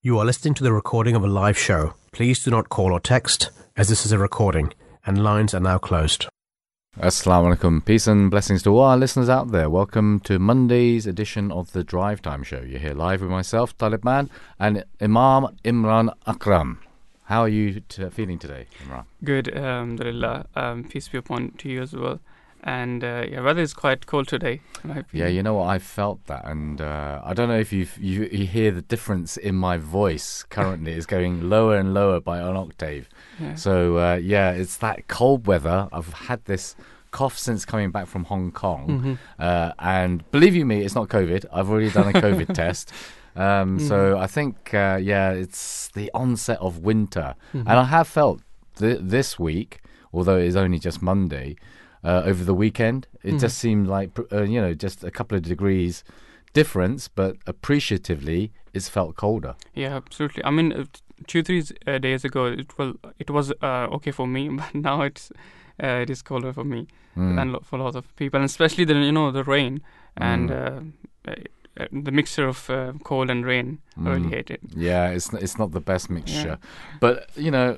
You are listening to the recording of a live show. Please do not call or text, as this is a recording, and lines are now closed. Assalamu alaikum. Peace and blessings to all our listeners out there. Welcome to Monday's edition of the Drive Time Show. You're here live with myself, Talib Man, and Imam Imran Akram. How are you t- feeling today, Imran? Good, alhamdulillah. Um, peace be upon to you as well. And uh, yeah, weather is quite cold today. Yeah, you know what? I felt that, and uh, I don't know if you you you hear the difference in my voice currently. it's going lower and lower by an octave. Yeah. So uh, yeah, it's that cold weather. I've had this cough since coming back from Hong Kong, Mhm. uh, and believe you me, it's not COVID. I've already done a COVID test. Um, So I think uh, yeah, it's the onset of winter, Mhm. and I have felt th- this week, although it is only just Monday. Uh, over the weekend, it Mhm. just seemed like uh, you know just a couple of degrees difference, but appreciatively, it's felt colder. Yeah, absolutely. I mean, uh, two three uh, days ago, it well, it was uh, okay for me, but now it's uh, it is colder for me Mm. and lo- for lots of people, and especially the you know the rain and Mm. uh, uh, the mixture of uh, cold and rain. I really Mm. hate it. Yeah, it's n- it's not the best mixture, but you know,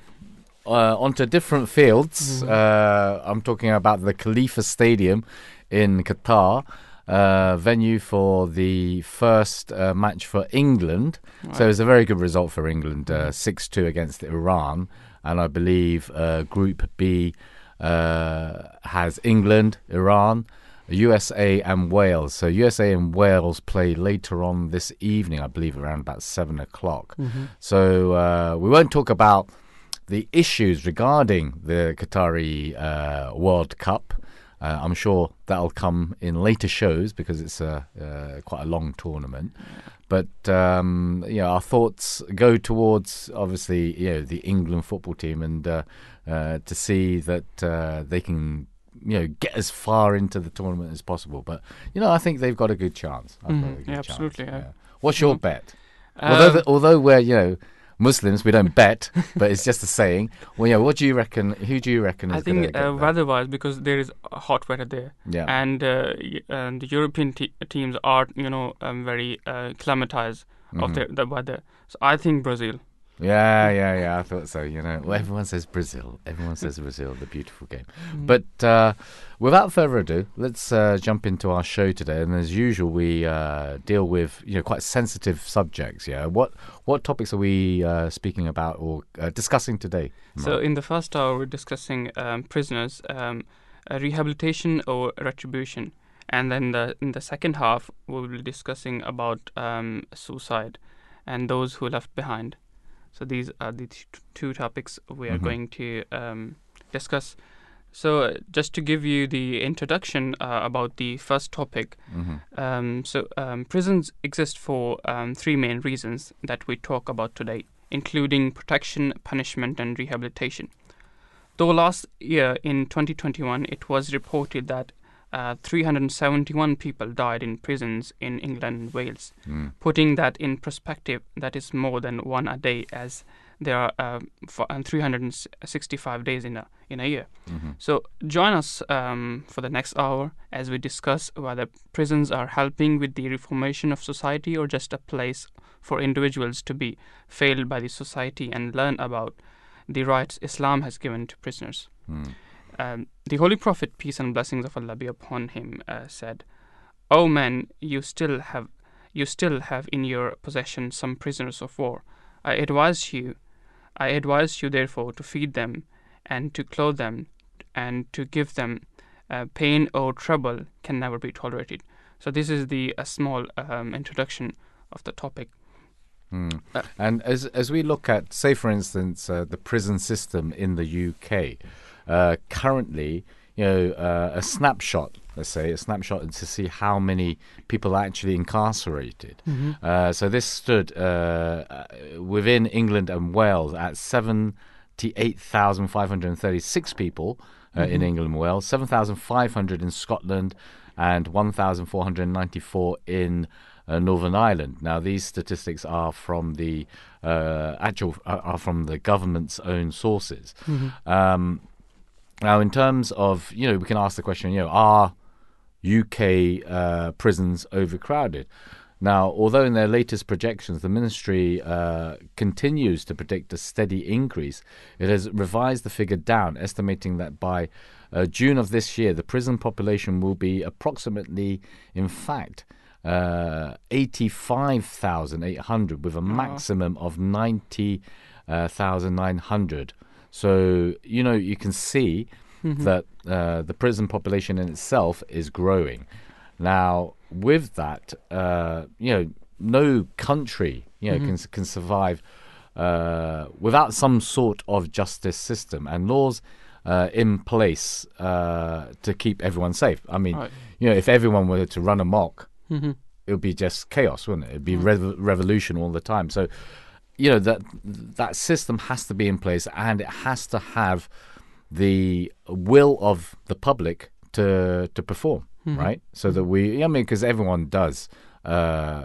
uh, onto different fields. Mhm. Uh, I'm talking about the Khalifa Stadium in Qatar, uh, venue for the first uh, match for England. So it was a very good result for England, uh, Mhm. six two against Iran, and I believe uh, Group B uh, has England, Iran. USA and Wales. So USA and Wales play later on this evening, I believe, around about seven o'clock. Mhm. So uh, we won't talk about the issues regarding the Qatari uh, World Cup. Uh, I'm sure that'll come in later shows because it's a uh, quite a long tournament. But um, you know, our thoughts go towards obviously you know the England football team and uh, uh, to see that uh, they can you know get as far into the tournament as possible. But you know, I think they've got a good chance. Got a good Yeah, chance, absolutely, yeah. What's your Mhm. bet? although, Um, the, although we're you know Muslims, we don't bet, but it's just a saying. Well, yeah, what do you reckon? Who do you reckon is I think uh, weather-wise, because there is hot weather there, Yeah, and uh, and the European te- teams are you know um, very uh, acclimatized of Mhm. the, the weather. So I think Brazil. Yeah, yeah, yeah. I thought so. You know, well, everyone says Brazil. Everyone says Brazil, the beautiful game. Mm. But uh, without further ado, let's uh, jump into our show today. And as usual, we uh, deal with you know quite sensitive subjects. Yeah, what what topics are we uh, speaking about or uh, discussing today? So in the first hour, we're discussing um, prisoners, um, uh, rehabilitation or retribution, and then the, in the second half, we'll be discussing about um, suicide and those who are left behind. So these are the t- two topics we are Mhm. going to um, discuss. So uh, just to give you the introduction uh, about the first topic, hmm um, so um, prisons exist for um, three main reasons that we talk about today, including protection, punishment, and rehabilitation. Though last year in 2021 it was reported that uh, 371 people died in prisons in England and Wales, Mm. putting that in perspective, that is more than one a day, as there are uh, for, uh, 365 days in a in a year. hmm So join us um, for the next hour as we discuss whether prisons are helping with the reformation of society or just a place for individuals to be failed by the society and learn about the rights Islam has given to prisoners. Mm. Um, the Holy Prophet, peace and blessings of Allah be upon him, uh, said, "O men, you still have you still have in your possession some prisoners of war. I advise you, I advise you therefore to feed them and to clothe them and to give them uh, pain or trouble can never be tolerated." So this is the a small um, introduction of the topic. Mm. Uh, And as as we look at, say, for instance, uh, the prison system in the UK, uh, currently, you know, uh, a snapshot, let's say, a snapshot to see how many people are actually incarcerated. Uh, so this stood uh, uh, within England and Wales at 78,536 people uh, in Mhm. England and Wales, 7,500 in Scotland, and 1,494 in Northern Ireland. Now, these statistics are from the uh, actual are are from the government's own sources. Um, now, in terms of you know, we can ask the question, you know, are UK uh, prisons overcrowded? Now, although in their latest projections the ministry uh, continues to predict a steady increase, it has revised the figure down, estimating that by uh, June of this year the prison population will be approximately, in fact, uh, 85,800 with a maximum of 90,900. So, you know, you can see that uh, the prison population in itself is growing. Now, with that, uh, you know, no country, you know, can can survive uh, without some sort of justice system and laws uh, in place uh, to keep everyone safe. I mean, Right. you know, if everyone were to run amok, Mm-hmm. it would be just chaos, wouldn't it? It'd be rev- revolution all the time. So, you know that that system has to be in place, and it has to have the will of the public to to perform, right? So that we, I mean, because everyone does. Uh,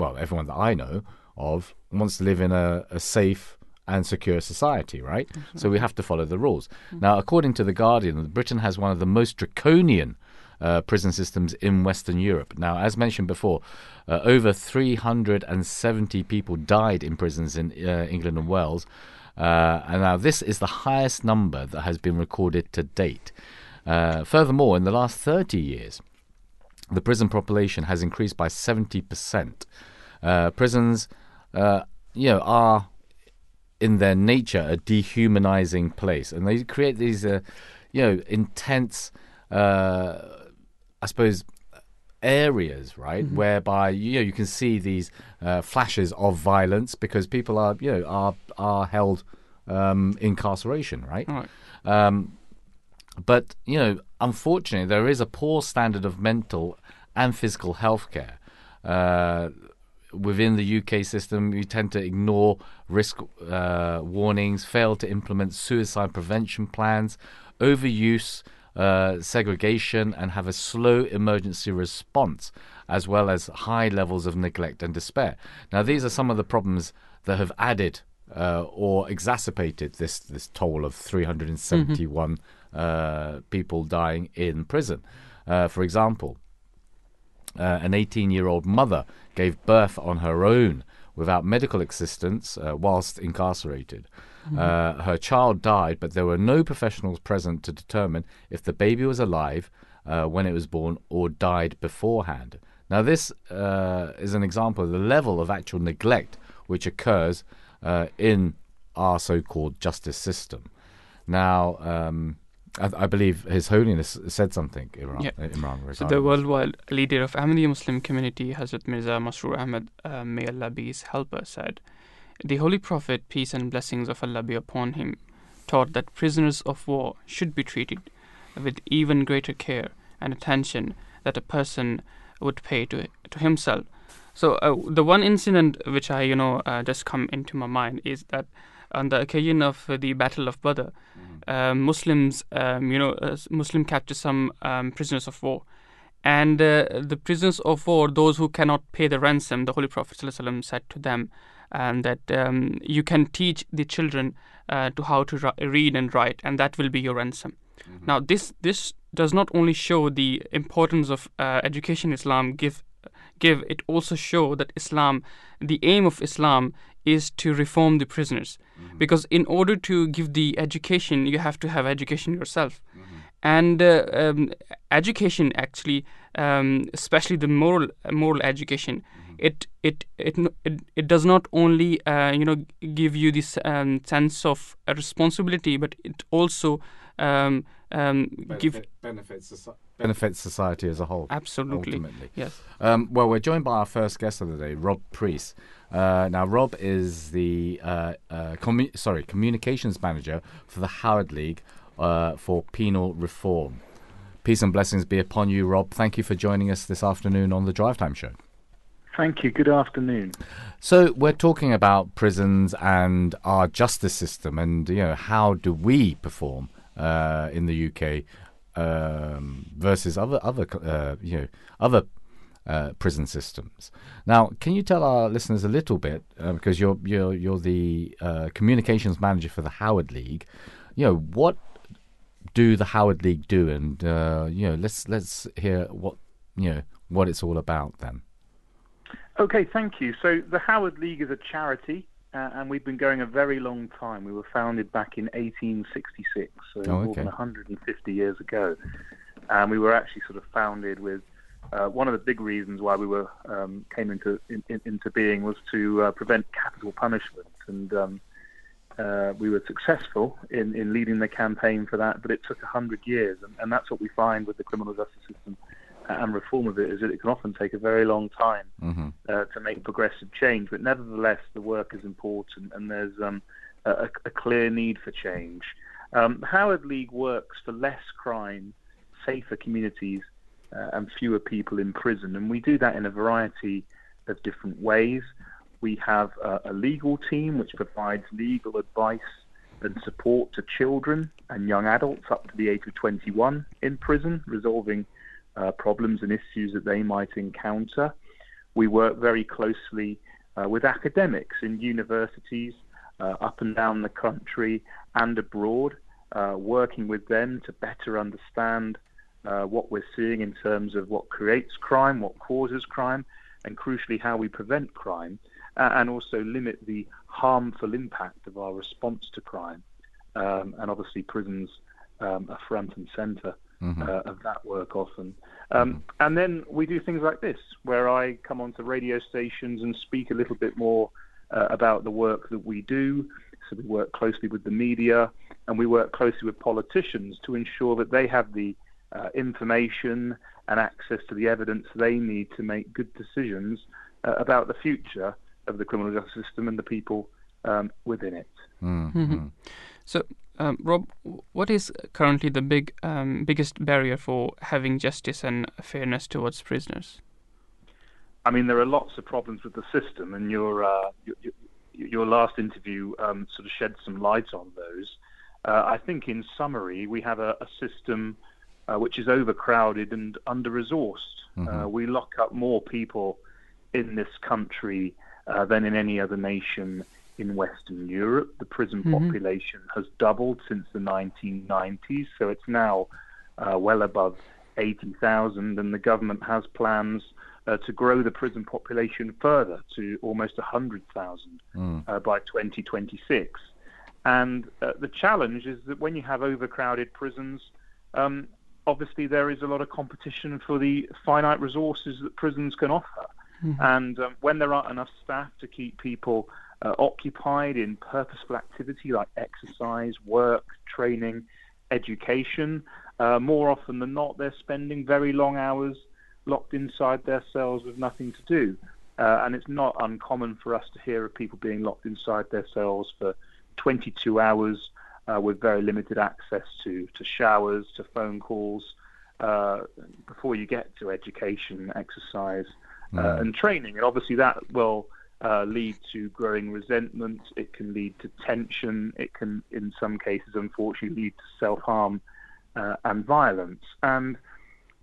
well, everyone that I know of wants to live in a, a safe and secure society, right? So we have to follow the rules. Now, according to the Guardian, Britain has one of the most draconian uh, prison systems in Western Europe. Now, as mentioned before, uh, over 370 people died in prisons in uh, England and Wales. Uh, and now this is the highest number that has been recorded to date. Uh, furthermore, in the last 30 years, the prison population has increased by 70%. Uh, prisons, you know, are in their nature a dehumanizing place, and they create these, uh, you know, intense, uh, I suppose, areas, right, whereby you know you can see these uh, flashes of violence because people are, you know, are are held um, incarceration, right? Right. Um, but you know, unfortunately, there is a poor standard of mental and physical health care. Uh, within the UK system, we tend to ignore risk uh, warnings, fail to implement suicide prevention plans, overuse, uh, segregation, and have a slow emergency response, as well as high levels of neglect and despair. Now, these are some of the problems that have added uh, or exacerbated this this toll of 371 uh, people dying in prison. Uh, for example, uh, an 18 year old mother gave birth on her own without medical assistance uh, whilst incarcerated. Uh, her child died, but there were no professionals present to determine if the baby was alive uh, when it was born or died beforehand. Now, this uh, is an example of the level of actual neglect which occurs uh, in our so called justice system. Now, um, I, I believe His Holiness said something, Imran. Yeah. uh, Imran So the worldwide leader of Ahmadiyya Muslim community, Hazrat Mirza Masroor Ahmad, uh, may Allah be his helper, said, The Holy Prophet, peace and blessings of Allah be upon him, taught that prisoners of war should be treated with even greater care and attention that a person would pay to to himself. So uh, the one incident which I, you know, uh, just come into my mind is that on the occasion of the Battle of Badr, uh, Muslims, um, you know, uh, Muslim captured some um, prisoners of war, and uh, the prisoners of war, those who cannot pay the ransom, the Holy Prophet ﷺ said to them, um, that um, you can teach the children uh, to how to ri- read and write, and that will be your ransom. Now, this this does not only show the importance of uh, education Islam give give it also show that Islam, the aim of Islam is to reform the prisoners, because in order to give the education, you have to have education yourself, and uh, um, education actually, um, especially the moral moral education, it it it it, it does not only uh, you know give you this um, sense of uh, responsibility, but it also um, um, give benefits soci- benefits society as a whole. absolutely Ultimately. yes. Um, well, we're joined by our first guest of the day, Rob Priest. Uh, now, Rob is the uh, uh, commu- sorry communications manager for the Howard League uh, for Penal Reform. Peace and blessings be upon you, Rob. Thank you for joining us this afternoon on the Drive Time Show. Thank you. Good afternoon. So we're talking about prisons and our justice system, and you know how do we perform uh, in the UK um, versus other other uh, you know other uh, prison systems. Now, can you tell our listeners a little bit uh, because you're you're you're the uh, communications manager for the Howard League. You know what do the Howard League do, and uh, you know let's let's hear what you know what it's all about then. Okay, thank you. So the Howard League is a charity, uh, and we've been going a very long time. We were founded back in 1866, so Oh, more than 150 years ago. And we were actually sort of founded with uh, one of the big reasons why we were um, came into in, in, into being was to uh, prevent capital punishment, and um, uh, we were successful in, in leading the campaign for that. But it took 100 years, and, and that's what we find with the criminal justice system and reform of it is that it can often take a very long time hmm uh, to make progressive change. But nevertheless, the work is important, and there's um, a, a clear need for change. Um, Howard League works for less crime, safer communities, uh, and fewer people in prison, and we do that in a variety of different ways. We have a, a legal team which provides legal advice and support to children and young adults up to the age of 21 in prison, resolving uh, problems and issues that they might encounter. We work very closely uh, with academics in universities uh, up and down the country and abroad, uh, working with them to better understand uh, what we're seeing in terms of what creates crime, what causes crime, and crucially how we prevent crime, and also limit the harmful impact of our response to crime. Um, and obviously, prisons um, are front and center uh, of that work often. Um, and then we do things like this, where I come onto radio stations and speak a little bit more uh, about the work that we do. So we work closely with the media and we work closely with politicians to ensure that they have the uh, information and access to the evidence they need to make good decisions uh, about the future of the criminal justice system and the people um, within it. Mm-hmm. So, um, Rob, what is currently the big um, biggest barrier for having justice and fairness towards prisoners? I mean, there are lots of problems with the system, and your uh, your, your- your last interview um, sort of shed some light on those. Uh, I think, in summary, we have a, a system uh, which is overcrowded and under-resourced. Uh, we lock up more people in this country uh, than in any other nation in Western Europe. The prison population has doubled since the 1990s, so it's now uh, well above 80,000, and the government has plans uh, to grow the prison population further to almost 100,000 uh, by 2026. And uh, the challenge is that when you have overcrowded prisons, um, obviously there is a lot of competition for the finite resources that prisons can offer. And um, when there aren't enough staff to keep people uh, occupied in purposeful activity like exercise, work, training, education, uh, more often than not, they're spending very long hours locked inside their cells with nothing to do. Uh, and it's not uncommon for us to hear of people being locked inside their cells for 22 hours uh, with very limited access to, to showers, to phone calls, uh, before you get to education, exercise, uh, and training. And obviously, that will uh, lead to growing resentment. It can lead to tension. It can, in some cases, unfortunately, lead to self harm uh, and violence. And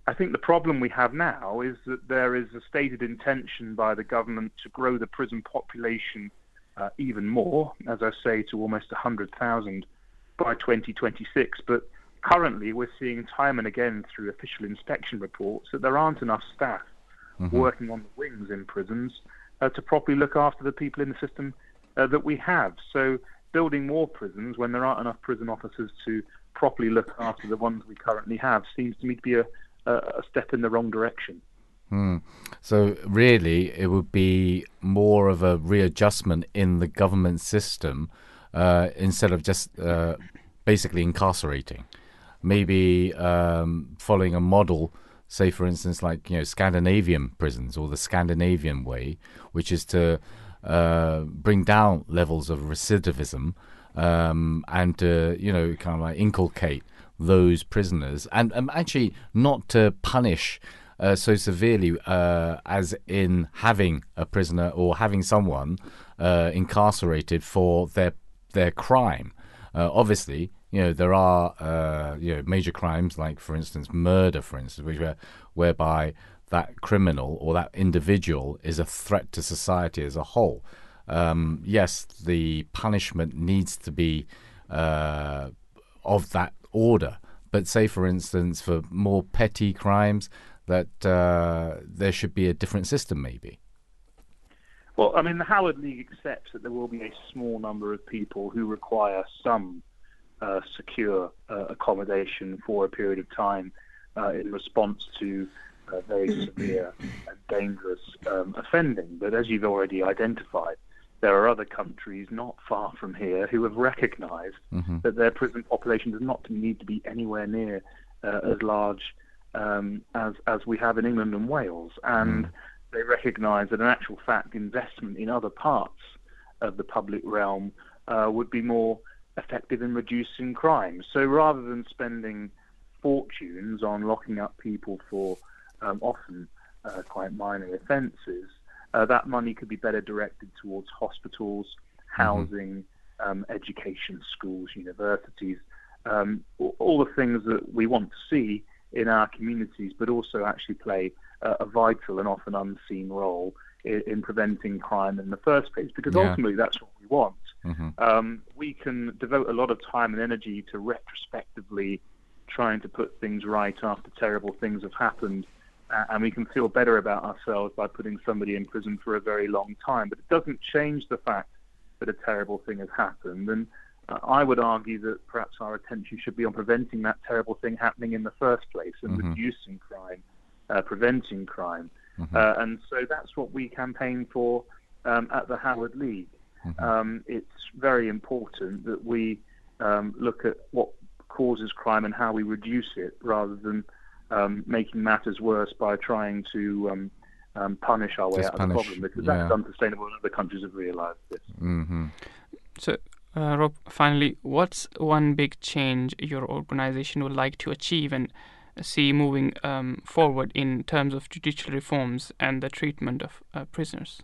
I think the problem we have now is that there is a stated intention by the government to grow the prison population uh, even more, as I say, to almost 100,000 by 2026. But currently, we're seeing time and again through official inspection reports that there aren't enough staff working on the wings in prisons uh, to properly look after the people in the system uh, that we have. So, building more prisons when there aren't enough prison officers to properly look after the ones we currently have seems to me to be a, a, step in the wrong direction. So really, it would be more of a readjustment in the government system uh, instead of just uh, basically incarcerating. Maybe um, following a model, say for instance, like you know Scandinavian prisons or the Scandinavian way, which is to uh, bring down levels of recidivism um, and to you know kind of like inculcate those prisoners and um, actually not to punish uh, so severely uh, as in having a prisoner or having someone uh, incarcerated for their their crime. Uh, obviously, you know there are uh, you know major crimes like, for instance, murder, for instance, which where, whereby that criminal or that individual is a threat to society as a whole. Um, yes, the punishment needs to be uh, of that order. But say, for instance, for more petty crimes, that uh, there should be a different system, maybe. Well, I mean, the Howard League accepts that there will be a small number of people who require some uh, secure uh, accommodation for a period of time uh, in response to uh, very severe and dangerous um, offending. But as you've already identified, there are other countries not far from here who have recognized Mm-hmm. that their prison population does not need to be anywhere near uh, as large um, as as we have in England and Wales, and they recognise that in actual fact investment in other parts of the public realm uh, would be more effective in reducing crime. So rather than spending fortunes on locking up people for um, often uh, quite minor offences, uh, that money could be better directed towards hospitals, housing, um, education, schools, universities, um, all- all the things that we want to see in our communities, but also actually play uh, a vital and often unseen role in, in preventing crime in the first place. Because Yeah. ultimately, that's what we want. Mhm. Um, we can devote a lot of time and energy to retrospectively trying to put things right after terrible things have happened, uh, and we can feel better about ourselves by putting somebody in prison for a very long time. But it doesn't change the fact that a terrible thing has happened. And uh, I would argue that perhaps our attention should be on preventing that terrible thing happening in the first place and Mhm. reducing crime, uh, preventing crime. Mhm. Uh, and so that's what we campaign for um, at the Howard League. Mhm. Um, it's very important that we um, look at what causes crime and how we reduce it rather than um, making matters worse by trying to um, um, punish our way Just out punish, of the problem because yeah. that's unsustainable and other countries have realised this. Mhm. So, uh, Rob, finally, what's one big change your organization would like to achieve and see moving um, forward in terms of judicial reforms and the treatment of uh, prisoners?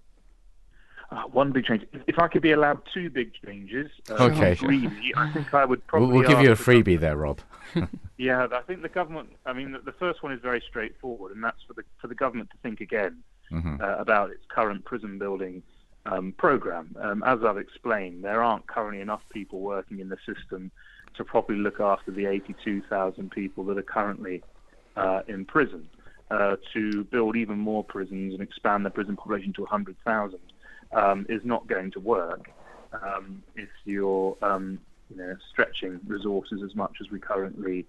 Uh, one big change. If- I could be allowed two big changes, uh, Okay. freely, I think I would probably. we'll give you a freebie there, Rob. Yeah, I think the government. I mean, the, the first one is very straightforward, and that's for the for the government to think again Mhm. uh, about its current prison building um, program. Um, as I've explained, there aren't currently enough people working in the system to properly look after the 82,000 people that are currently uh, in prison. Uh, to build even more prisons and expand the prison population to 100,000 um, is not going to work um, if you're um, you know, stretching resources as much as we currently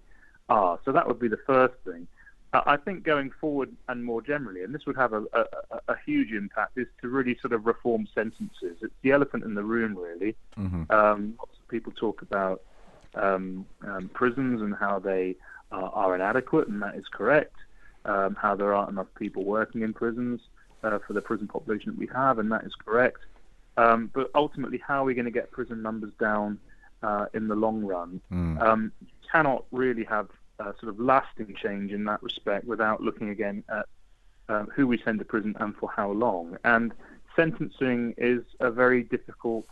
are. So that would be the first thing. Uh, I think going forward and more generally, and this would have a, a, a- huge impact, is to really sort of reform sentences. It's the elephant in the room, really. Mhm. Um, lots of people talk about um, um, prisons and how they are, are inadequate, and that is correct. Um, how there aren't enough people working in prisons uh, for the prison population that we have, and that is correct. Um, but ultimately, how are we going to get prison numbers down uh, in the long run? Mm. Um, you cannot really have uh, sort of lasting change in that respect without looking again at um, who we send to prison and for how long. And sentencing is a very difficult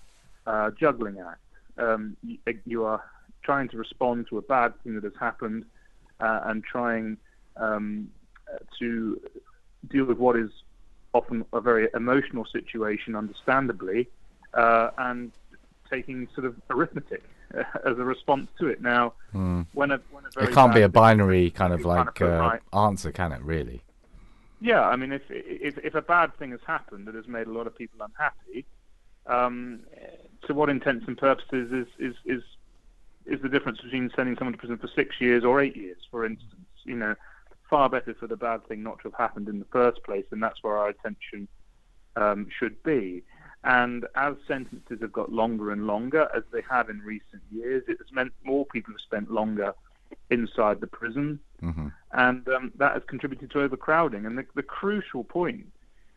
uh, juggling act. Um, you, you are trying to respond to a bad thing that has happened uh, and trying um, uh, to deal with what is often a very emotional situation, understandably, uh, and taking sort of arithmetic uh, as a response to it. Now, Mm. when a when a very It can't be a binary kind of you kind of like uh, right- answer, can it? Really? Yeah, I mean, if if if a bad thing has happened that has made a lot of people unhappy, um, to what intents and purposes is is is is the difference between sending someone to prison for six years or eight years, for instance? You know, far better for the bad thing not to have happened in the first place, and that's where our attention um, should be. And as sentences have got longer and longer, as they have in recent years, it has meant more people have spent longer inside the prison hmm and um, that has contributed to overcrowding. And the, the crucial point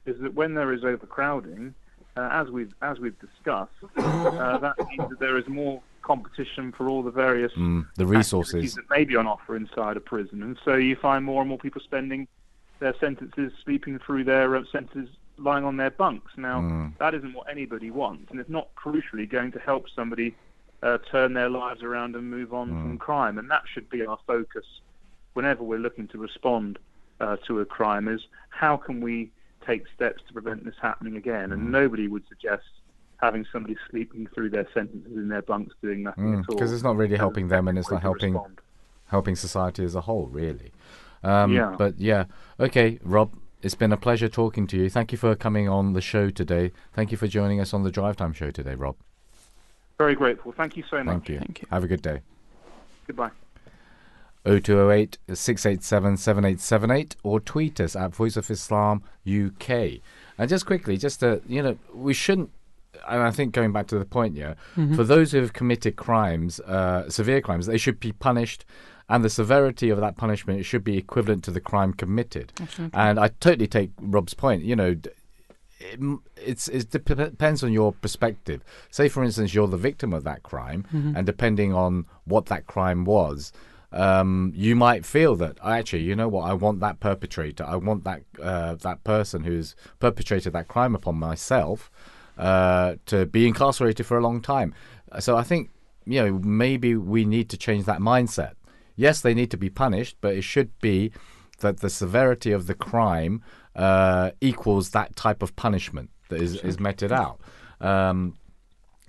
is that when there is overcrowding, uh, as we've as we've discussed, uh, that means that there is more competition for all the various Mm. The resources. that may be on offer inside a prison, and so you find more and more people spending their sentences sleeping through their uh, sentences lying on their bunks. Now Mm. that isn't what anybody wants, and it's not crucially going to help somebody uh, turn their lives around and move on Mm. from crime. And that should be our focus whenever we're looking to respond uh, to a crime: is how can we take steps to prevent this happening again? And Mm. nobody would suggest having somebody sleeping through their sentences in their bunks doing nothing at all. Because Mm. it's not really helping them, and it's not helping respond. helping society as a whole, really. Um, Yeah. But yeah, okay, Rob. it's been a pleasure talking to you. Thank you for coming on the show today. Thank you for joining us on the Drive Time show today, Rob. Very grateful. Thank you so much. Thank you. Thank you. Have a good day. Goodbye. 0208 687 7878 or tweet us at Voice of Islam UK. And just quickly, just to, you know, we shouldn't, and I think going back to the point, yeah, for those who have committed crimes, uh, severe crimes, they should be punished. And the severity of that punishment should be equivalent to the crime committed. And I totally take Rob's point. You know, it, it's it depends on your perspective. Say, for instance, you're the victim of that crime, and depending on what that crime was, um, you might feel that actually, you know what, I want that perpetrator, I want that uh, that person who's perpetrated that crime upon myself uh, to be incarcerated for a long time. So I think you know maybe we need to change that mindset. Yes, they need to be punished, but it should be that the severity of the crime uh, equals that type of punishment that is, is meted out. Um,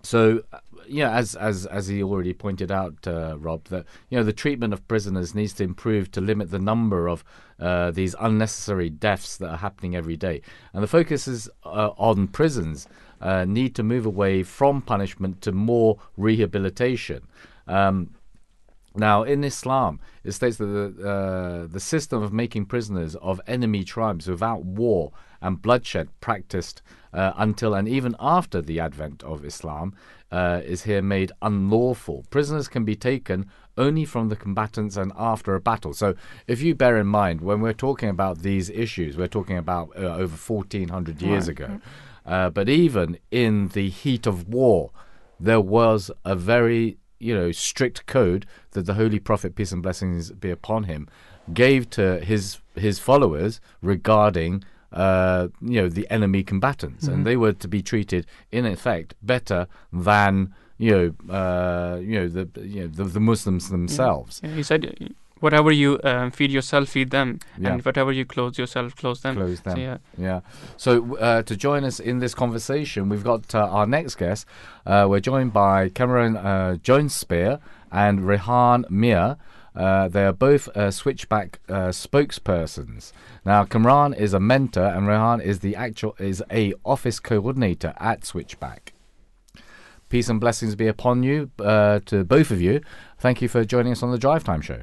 so, uh, yeah, as as as he already pointed out, uh, Rob, that you know the treatment of prisoners needs to improve to limit the number of uh, these unnecessary deaths that are happening every day, and the focus is uh, on prisons uh, need to move away from punishment to more rehabilitation. Um, now, in Islam, it states that the, uh, the system of making prisoners of enemy tribes without war and bloodshed practiced uh, until and even after the advent of Islam uh, is here made unlawful. Prisoners can be taken only from the combatants and after a battle. So, if you bear in mind, when we're talking about these issues, we're talking about uh, over 1400 years ago. Uh, but even in the heat of war, there was a very you know strict code that the Holy Prophet peace and blessings be upon him gave to his his followers regarding uh, you know the enemy combatants, and they were to be treated in effect better than you know uh, you know the you know the, the Muslims themselves. Yeah, he said, uh, whatever you um, feed yourself, feed them, Yeah. and whatever you close yourself, clothe them. Close them. So, yeah. Yeah. So uh, to join us in this conversation, we've got uh, our next guest. Uh, we're joined by Cameron uh, Jones Spear and Rehan Mir. Uh, they are both uh, Switchback uh, spokespersons. Now, Kamran is a mentor, and Rehan is the actual is a office coordinator at Switchback. Peace and blessings be upon you uh, to both of you. Thank you for joining us on the Drive Time Show.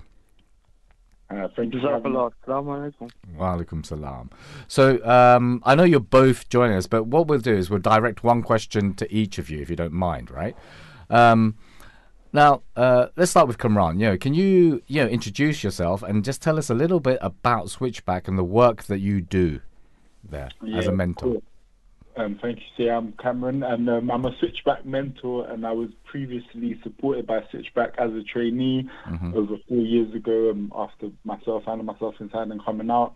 Uh, thank you. for having me. Jazakallah. Alaikum. Wa alaikum salam. So um, I know you're both joining us, but what we'll do is we'll direct one question to each of you, if you don't mind, right? Um, now uh, let's start with Kamran. You know, can you you know introduce yourself and just tell us a little bit about Switchback and the work that you do there as a mentor? cool. Um, thank you. I'm Cameron, and um, I'm a Switchback mentor, and I was previously supported by Switchback as a trainee Mhm. over four years ago. Um, after myself finding myself inside and coming out,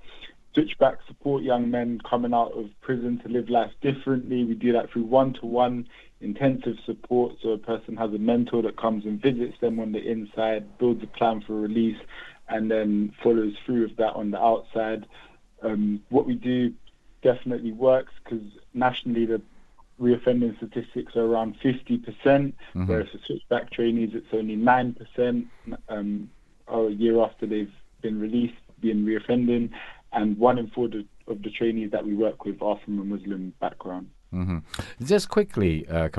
Switchback support young men coming out of prison to live life differently. We do that through one-to-one intensive support. So a person has a mentor that comes and visits them on the inside, builds a plan for release, and then follows through with that on the outside. Um, what we do definitely works because nationally the reoffending statistics are around 50%, Mhm. whereas for switchback trainees it's only 9% um, a year after they've been released being reoffending, and one in four of the trainees that we work with are from a Muslim background. hmm Just quickly, uh,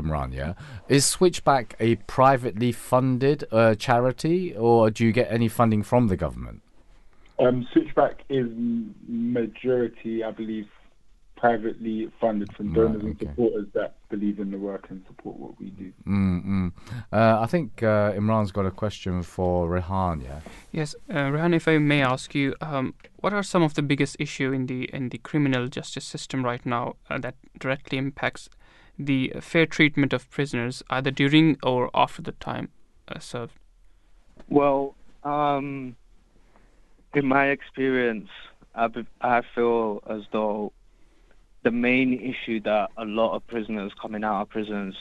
is Switchback a privately funded uh, charity, or do you get any funding from the government? Um, Switchback is majority, I believe, privately funded from Right, donors and supporters that believe in the work and support what we do. Mm-mm. Uh, I think uh, Imran's got a question for Rehan. Yeah. Yes, uh, Rehan, if I may ask you, um, what are some of the biggest issue in the in the criminal justice system right now uh, that directly impacts the fair treatment of prisoners, either during or after the time uh, served? Well, um, in my experience, I, be- I feel as though the main issue that a lot of prisoners coming out of prisons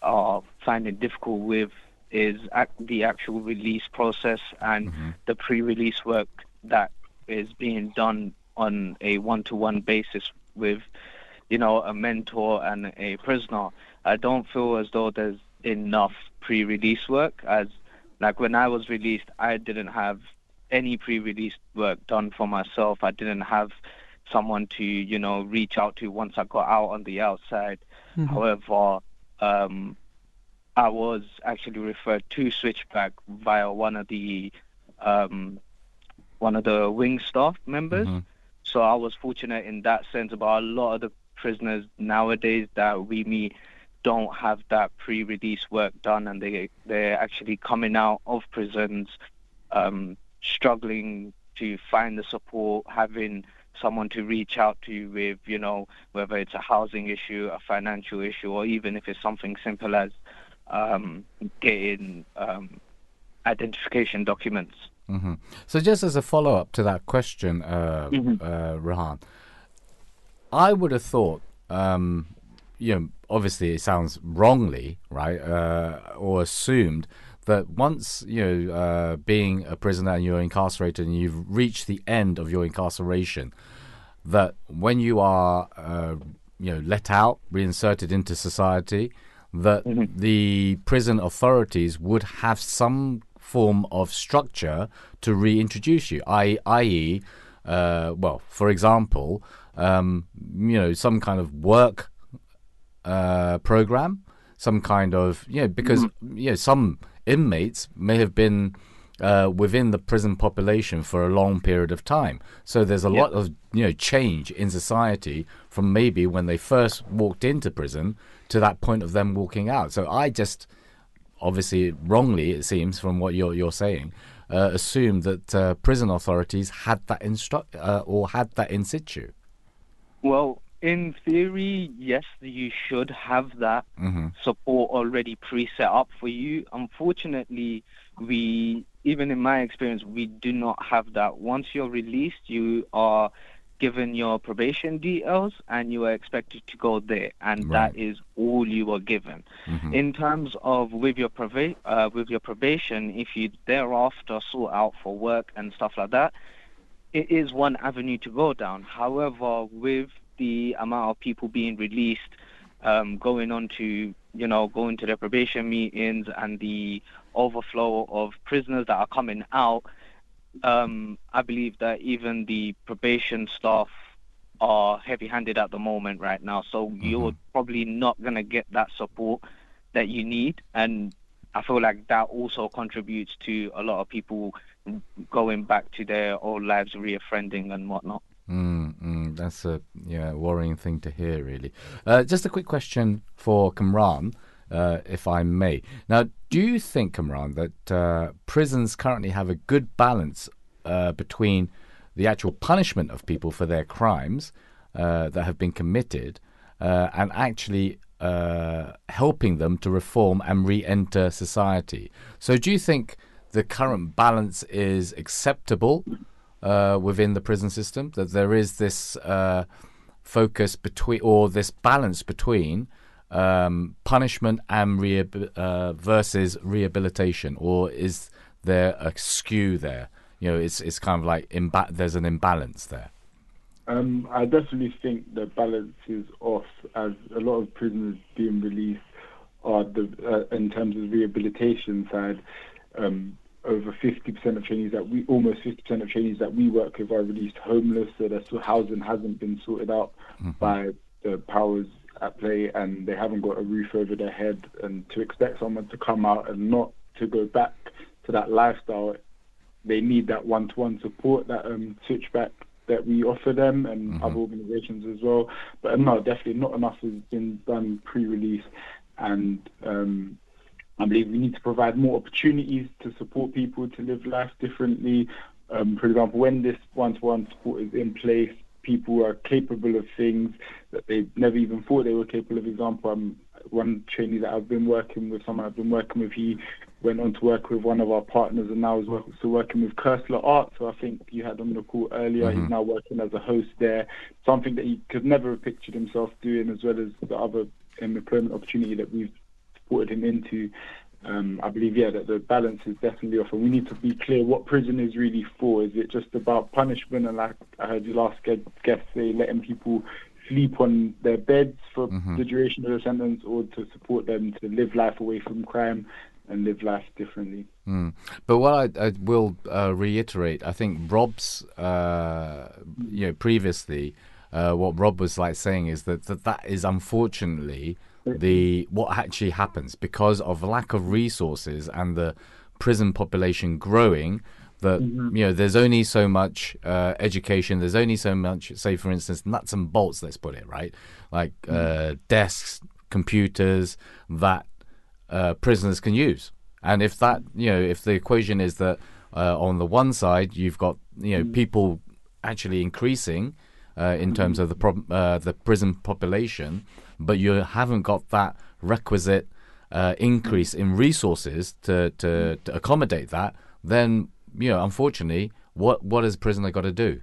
are finding difficult with is ac- the actual release process and mm-hmm. the pre-release work that is being done on a one-to-one basis with, you know, a mentor and a prisoner. I don't feel as though there's enough pre-release work as like when I was released, I didn't have any pre-release work done for myself. I didn't have someone to you know reach out to once I got out on the outside. Mhm. However, um, I was actually referred to Switchback via one of the um, one of the wing staff members. Mhm. So I was fortunate in that sense. But a lot of the prisoners nowadays that we meet don't have that pre-release work done, and they they're actually coming out of prisons, um, struggling to find the support, having someone to reach out to you with, you know, whether it's a housing issue, a financial issue, or even if it's something simple as um, getting um, identification documents. hmm So, just as a follow up to that question, uh, Mhm. uh, Rehan, I would have thought, um, you know, obviously it sounds wrongly, right, uh, or assumed that once you know uh, being a prisoner and you're incarcerated and you've reached the end of your incarceration, that when you are uh, you know let out, reinserted into society, that the prison authorities would have some form of structure to reintroduce you, i- i.e., uh, well, for example, um, you know, some kind of work uh, program, some kind of you know, because you know some inmates may have been uh, within the prison population for a long period of time. So there's a lot of you know change in society from maybe when they first walked into prison to that point of them walking out. So I just obviously wrongly it seems from what you're you're saying uh, assumed that uh, prison authorities had that instru- uh, or had that in situ. Well, in theory, yes, you should have that hmm support already pre-set up for you. Unfortunately, we, even in my experience, we do not have that. Once you're released, you are given your probation details and you are expected to go there, and Right. that is all you are given. In terms of with your proba- uh, with your probation, if you thereafter sort out for work and stuff like that, it is one avenue to go down. However, with the amount of people being released, um, going on to you know going to their probation meetings and the overflow of prisoners that are coming out, um, I believe that even the probation staff are heavy-handed at the moment right now. So you're probably not gonna get that support that you need, and I feel like that also contributes to a lot of people going back to their old lives, reoffending and whatnot. Mm, mm, that's a yeah worrying thing to hear, really. Uh, just a quick question for Kamran, uh, if I may. Now, do you think, Kamran, that uh, prisons currently have a good balance uh, between the actual punishment of people for their crimes uh, that have been committed uh, and actually helping them to reform and re-enter society? So, do you think the current balance is acceptable? Uh, within the prison system that there is this uh, focus between or this balance between um, punishment and uh, versus rehabilitation, or is there a skew there? You know, it's it's kind of like imba- there's an imbalance there. Um, I definitely think the balance is off, as a lot of prisoners being released are the uh, in terms of rehabilitation side. Um, over 50% of trainees that we, almost 50% of trainees that we work with are released homeless, so their housing hasn't been sorted out by the powers at play, and they haven't got a roof over their head. And to expect someone to come out and not to go back to that lifestyle, they need that one-to-one support, that um, switchback that we offer them and other organisations as well. But um, no, definitely not enough has been done pre-release, and um, I believe we need to provide more opportunities to support people to live life differently. Um, for example, when this one-to-one support is in place, people are capable of things that they never even thought they were capable of. Example, um, one trainee that I've been working with, someone I've been working with, he went on to work with one of our partners and now is work, still working with Kursler Art. So I think you had on the call earlier, he's now working as a host there, something that he could never have pictured himself doing, as well as the other employment opportunity that we've supported him into. Um, I believe, yeah, that the balance is definitely off, and we need to be clear what prison is really for. Is it just about punishment, and like I heard you last guest say, letting people sleep on their beds for the duration of the sentence, or to support them to live life away from crime? and live life differently. Mm. But what I, I will uh, reiterate, I think Rob's, uh, you know, previously, uh, what Rob was like saying is that, that that is unfortunately the what actually happens because of lack of resources and the prison population growing. That you know, there's only so much uh, education. There's only so much, say, for instance, nuts and bolts. Let's put it right, like uh, desks, computers that uh, prisoners can use. And if that, you know, if the equation is that uh, on the one side you've got, you know, people actually increasing uh, in terms of the prob- uh, the prison population, but you haven't got that requisite uh, increase in resources to, to, to accommodate that, then you know, unfortunately, what what has prisoner got to do?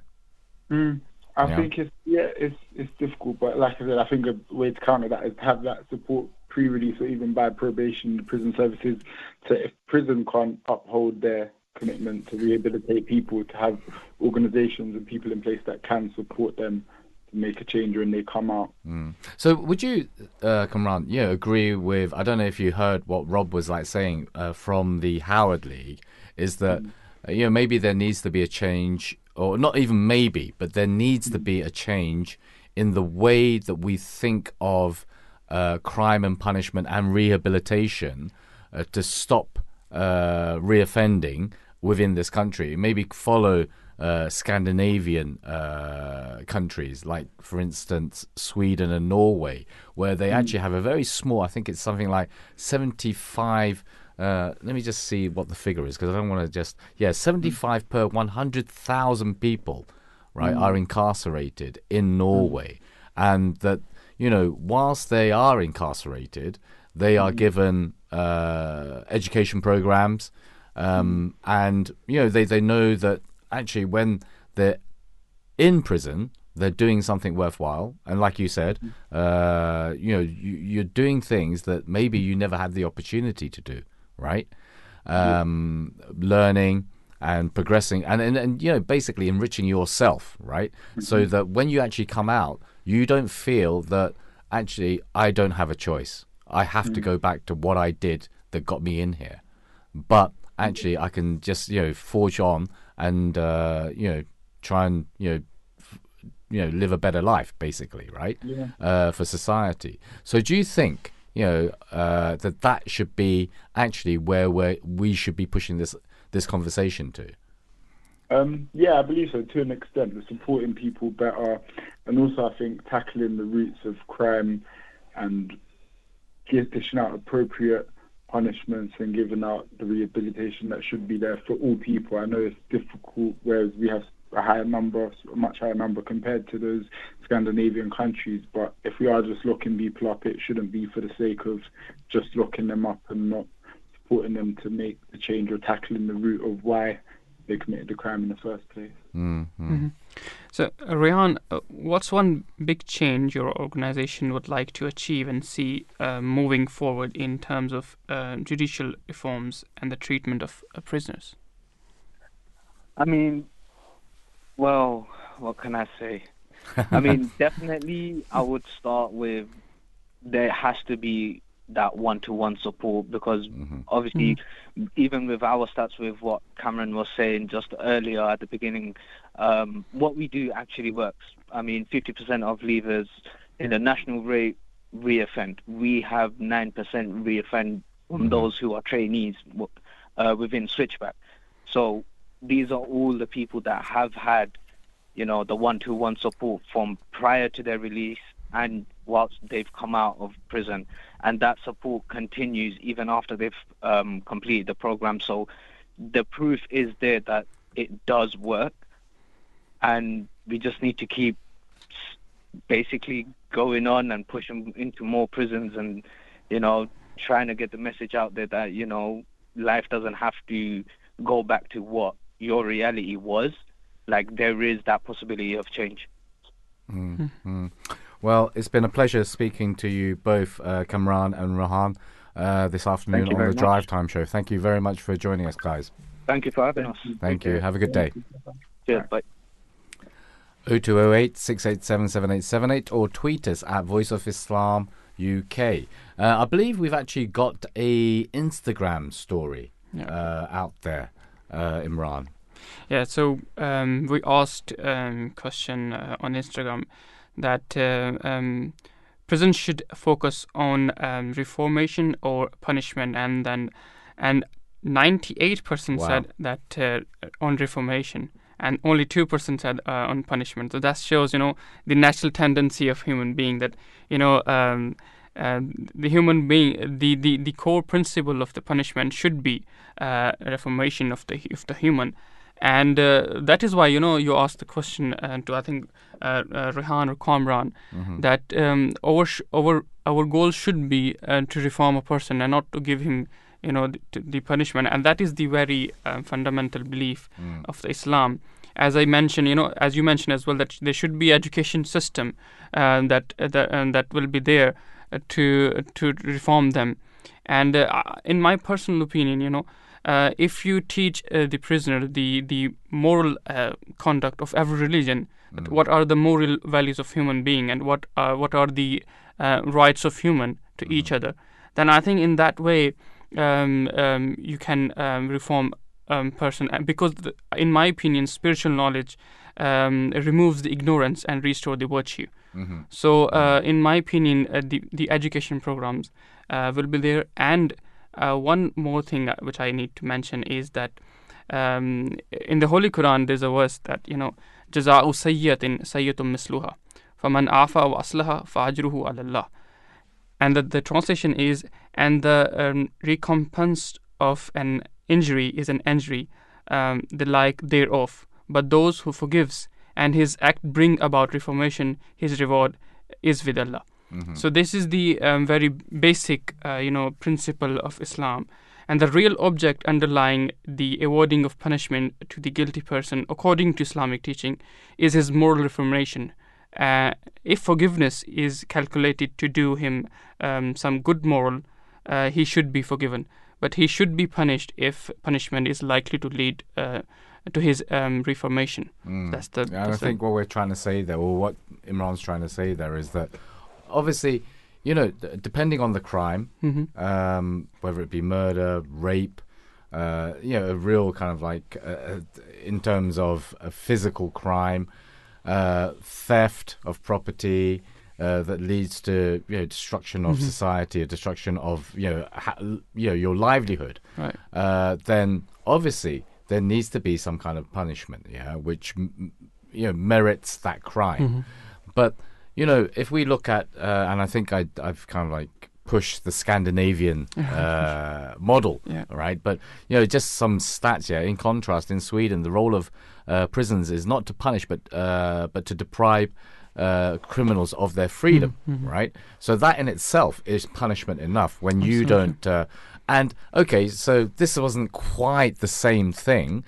Mm. I think it's yeah, it's it's difficult, but like I said, I think a way to counter that is to have that support pre-release or even by probation, prison services. To if prison can't uphold their commitment to rehabilitate people, to have organisations and people in place that can support them make a change when they come out. So, would you, uh, Kamran, you know, agree with? I don't know if you heard what Rob was like saying uh, from the Howard League, is that uh, you know maybe there needs to be a change, or not even maybe, but there needs to be a change in the way that we think of uh, crime and punishment and rehabilitation uh, to stop uh, reoffending within this country. Maybe follow uh, Scandinavian uh, countries, like for instance Sweden and Norway, where they actually have a very small. I think it's something like seventy-five. Uh, let me just see what the figure is because I don't want to just yeah seventy-five per one hundred thousand people, right, are incarcerated in Norway, and that you know whilst they are incarcerated, they are given uh, education programs, um, and you know they they know that actually when they're in prison they're doing something worthwhile. And like you said uh, you know you, you're doing things that maybe you never had the opportunity to do right? Um, learning and progressing and, and and you know basically enriching yourself right? So that when you actually come out you don't feel that actually I don't have a choice. I have to go back to what I did that got me in here. But actually I can just you know forge on and uh, you know try and you know f- you know live a better life basically right Yeah. uh, for society so do you think you know uh, that that should be actually where we we should be pushing this this conversation to Um, yeah, I believe so to an extent. Supporting people better, and also I think tackling the roots of crime and dishing out appropriate punishments and giving out the rehabilitation that should be there for all people. I know it's difficult, whereas we have a higher number, a much higher number compared to those Scandinavian countries. But if we are just locking people up, it shouldn't be for the sake of just locking them up and not supporting them to make the change or tackling the root of why they committed the crime in the first place. mm So, uh, Rehan, uh, what's one big change your organization would like to achieve and see uh, moving forward in terms of uh, judicial reforms and the treatment of uh, prisoners? I mean, well, what can I say? I mean, definitely, I would start with there has to be that one-to-one support because obviously, even with our stats, with what Kamran was saying just earlier at the beginning, um, what we do actually works. I mean, 50% of leavers in the national rate reoffend. We have 9% reoffend on those who are trainees uh, within Switchback. So these are all the people that have had, you know, the one-to-one support from prior to their release and whilst they've come out of prison, and that support continues even after they've um, completed the program. So the proof is there that it does work, and we just need to keep basically going on and pushing into more prisons and, you know, trying to get the message out there that you know life doesn't have to go back to what your reality was. Like there is that possibility of change. Mm-hmm. Hmm. Hmm. Well, it's been a pleasure speaking to you both, uh, Kamran and Rehan, uh, this afternoon on the much. Drive Time Show. Thank you very much for joining us, guys. Thank you for having us. Thank you. Have a good day. Cheers. Bye. 0208 687 7878 or tweet us at Voice of Islam UK. Uh, I believe we've actually got a Instagram story Yeah. uh, out there, uh, Imran. Yeah, so um, we asked um, question uh, on Instagram that uh, um, prisons should focus on um, reformation or punishment, and then and 98% Wow. said that uh, on reformation, and only 2% said uh, on punishment. So that shows, you know, the natural tendency of human being that you know. Um, um, the human being, the, the, the core principle of the punishment should be uh, reformation of the of the human, and uh, that is why you know you asked the question uh, to I think uh, uh, Rehan or Kamran that um, our sh- our our goal should be uh, to reform a person and not to give him you know the, the punishment, and that is the very um, fundamental belief of the Islam. As I mentioned, you know, as you mentioned as well, that there should be education system uh, that uh, that and that will be there uh, to to reform them. And uh, in my personal opinion, you know, uh, if you teach uh, the prisoner the the moral uh, conduct of every religion, that what are the moral values of human being, and what are what are the uh, rights of human to each other, then I think in that way um, um, you can um, reform um, person. Because the, in my opinion spiritual knowledge um, removes the ignorance and restore the virtue. So uh, in my opinion uh, the, the education programs uh, will be there and uh, one more thing uh, which i need to mention is that um, in the holy quran there's a verse that you know جزاء سيئة سيئة مثلها فمن عفا وأصلح فأجره على الله and that the translation is and the um, recompense of an injury is an injury um, the like thereof but those who forgives and his act bring about reformation his reward is with allah so this is the um, very basic uh, you know principle of islam and the real object underlying the awarding of punishment to the guilty person according to islamic teaching is his moral reformation uh, if forgiveness is calculated to do him um, some good moral, uh, he should be forgiven. But he should be punished if punishment is likely to lead uh, to his um, reformation. That's the. And I that's the- think what we're trying to say there, or what Imran's trying to say there, is that obviously, you know, depending on the crime, Mhm. um, whether it be murder, rape, uh, you know, a real kind of like, uh, uh, in terms of a physical crime, uh, theft of property. Uh, that leads to you know destruction of society, a destruction of you know ha- you know your livelihood Right. uh, then obviously there needs to be some kind of punishment, yeah, which you know merits that crime. But you know, if we look at, uh, and I think I, I've kind of like pushed the Scandinavian uh, model, Yeah. right? But you know, just some stats, here. In contrast, in Sweden, the role of uh, prisons is not to punish, but uh, but to deprive. Uh, criminals of their freedom, right? So that in itself is punishment enough when you don't. Uh, and okay, so this wasn't quite the same thing,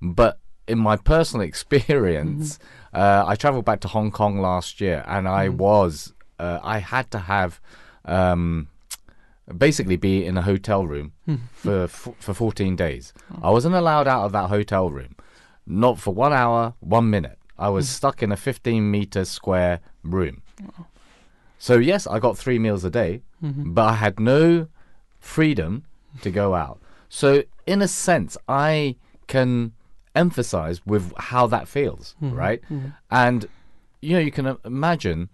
but in my personal experience, uh, I traveled back to Hong Kong last year, and I was uh, I had to have um, basically be in a hotel room for f- for 14 days. I wasn't allowed out of that hotel room, not for one hour, one minute. I was stuck in a 15 meter square room. So yes, I got three meals a day, but I had no freedom to go out. So in a sense, I can emphasize with how that feels, right? And you know, you can imagine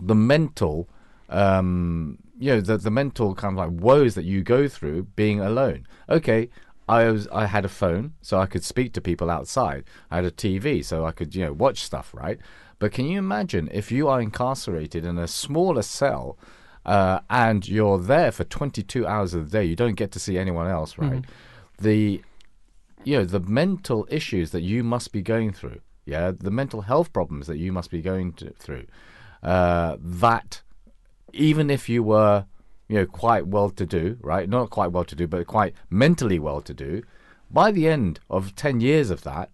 the mental, um, you know, the the mental kind of like woes that you go through being alone. Okay, I was I had a phone, so I could speak to people outside. I had a TV, so I could you know watch stuff, right? But can you imagine if you are incarcerated in a smaller cell? Uh, and you're there for 22 hours of the day. You don't get to see anyone else, right? The you know the mental issues that you must be going through. Yeah the mental health problems that you must be going to, through. Uh, that even if you were you know quite well to do right? Not quite well to do but quite mentally well to do by the end of 10 years of that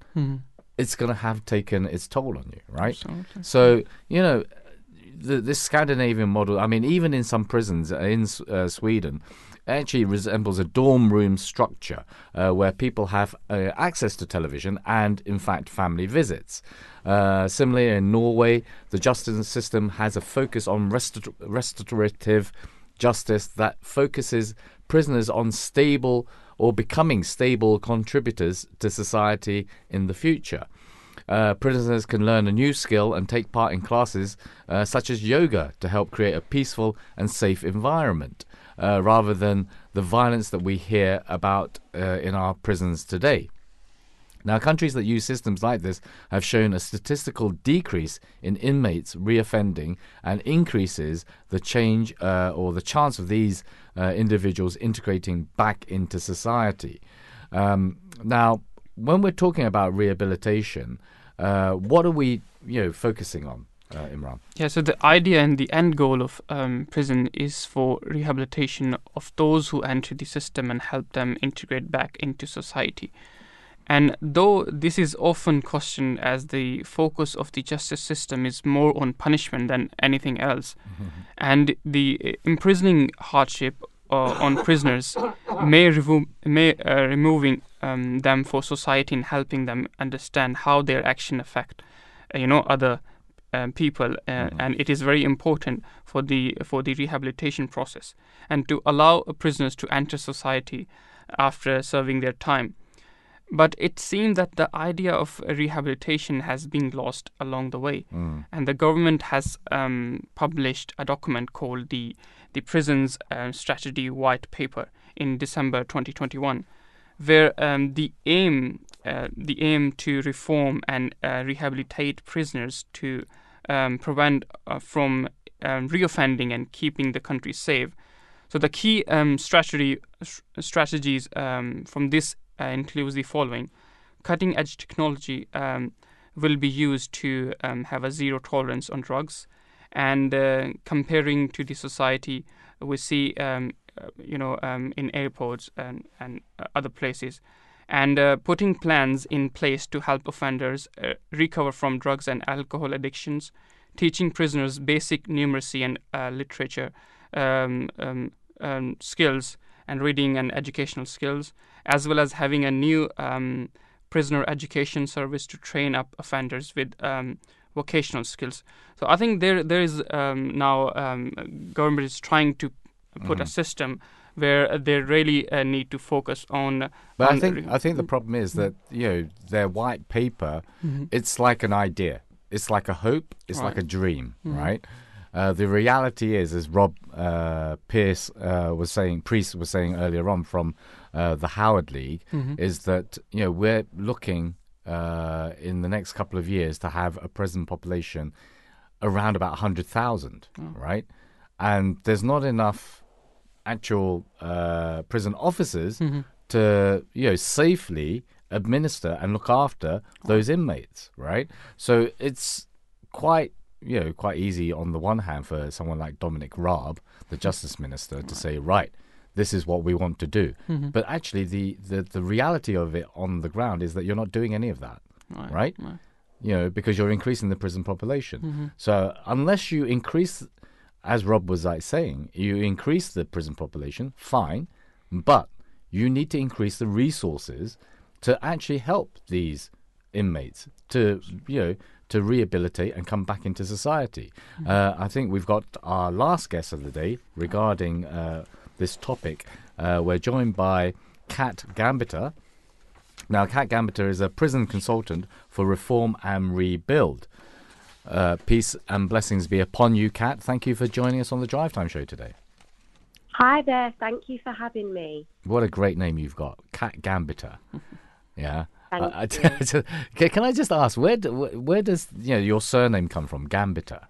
it's going to have taken its toll on you right? Absolutely. so you know the, this Scandinavian model, I mean, even in some prisons in uh, Sweden, actually resembles a dorm room structure uh, where people have uh, access to television and, in fact, family visits. Uh, similarly, in Norway, the justice system has a focus on restor- restorative justice that focuses prisoners on stable or becoming stable contributors to society in the future. Uh, prisoners can learn a new skill and take part in classes uh, such as yoga to help create a peaceful and safe environment, uh, rather than the violence that we hear about uh, in our prisons today. Now, countries that use systems like this have shown a statistical decrease in inmates reoffending and increases the change uh, or the chance of these uh, individuals integrating back into society. Um, now, when we're talking about rehabilitation, uh, what are we, you know, focusing on, uh, Imran? Yeah, so the idea and the end goal of um, prison is for rehabilitation of those who enter the system and help them integrate back into society. And though this is often questioned as the focus of the justice system is more on punishment than anything else, and the imprisoning hardship uh, on prisoners may, revo- may uh, removing um, them for society and helping them understand how their action affect, uh, you know, other um, people, uh, and it is very important for the for the rehabilitation process and to allow prisoners to enter society after serving their time. But it seems that the idea of rehabilitation has been lost along the way, and the government has um, published a document called the the Prisons uh, Strategy White Paper in December 2021, where um, the aim uh, the aim to reform and uh, rehabilitate prisoners to um, prevent uh, from um, reoffending and keeping the country safe. So the key um, strategy s- strategies um, from this uh, includes the following: cutting edge technology um, will be used to um, have a zero tolerance on drugs, and uh, comparing to the society we see, uh, you know, in airports and and uh, other places, and uh, putting plans in place to help offenders uh, recover from drugs and alcohol addictions, teaching prisoners basic numeracy and uh, literature um, um, um, skills and reading and educational skills, as well as having a new um, prisoner education service to train up offenders with um, vocational skills. So I think there there is um, now um, government is trying to put a system where they really uh, need to focus on. But I on think I think the problem is that you know their white paper. It's like an idea. It's like a hope. It's like a Right. dream, right? Uh, the reality is, as Rob uh, Pierce uh, was saying, Priest was saying earlier on from uh, the Howard League, is that you know we're looking uh, in the next couple of years to have a prison population around about hundred thousand, right? And there's not enough actual uh, prison officers mm-hmm. to you know safely administer and look after those inmates, right? So it's quite you know quite easy on the one hand for someone like Dominic Raab, the Justice Minister, to say right. This is what we want to do, mm-hmm. but actually, the, the, the reality of it on the ground is that you're not doing any of that, Right, right? right. you know, because you're increasing the prison population. Mm-hmm. So unless you increase, as Rob was like saying, you increase the prison population, fine, but you need to increase the resources to actually help these inmates to you know to rehabilitate and come back into society. Uh, I think we've got our last guest of the day regarding uh, this topic. Uh, we're joined by Kat Gambiter. Now, Kat Gambiter is a prison consultant for Reform and Rebuild. Uh, peace and blessings be upon you, Kat. Thank you for joining us on the Drive Time Show today. Hi there. Thank you for having me. What a great name you've got, Kat Gambiter. Yeah. I- can I just ask where do, where does you know your surname come from, Gambiter?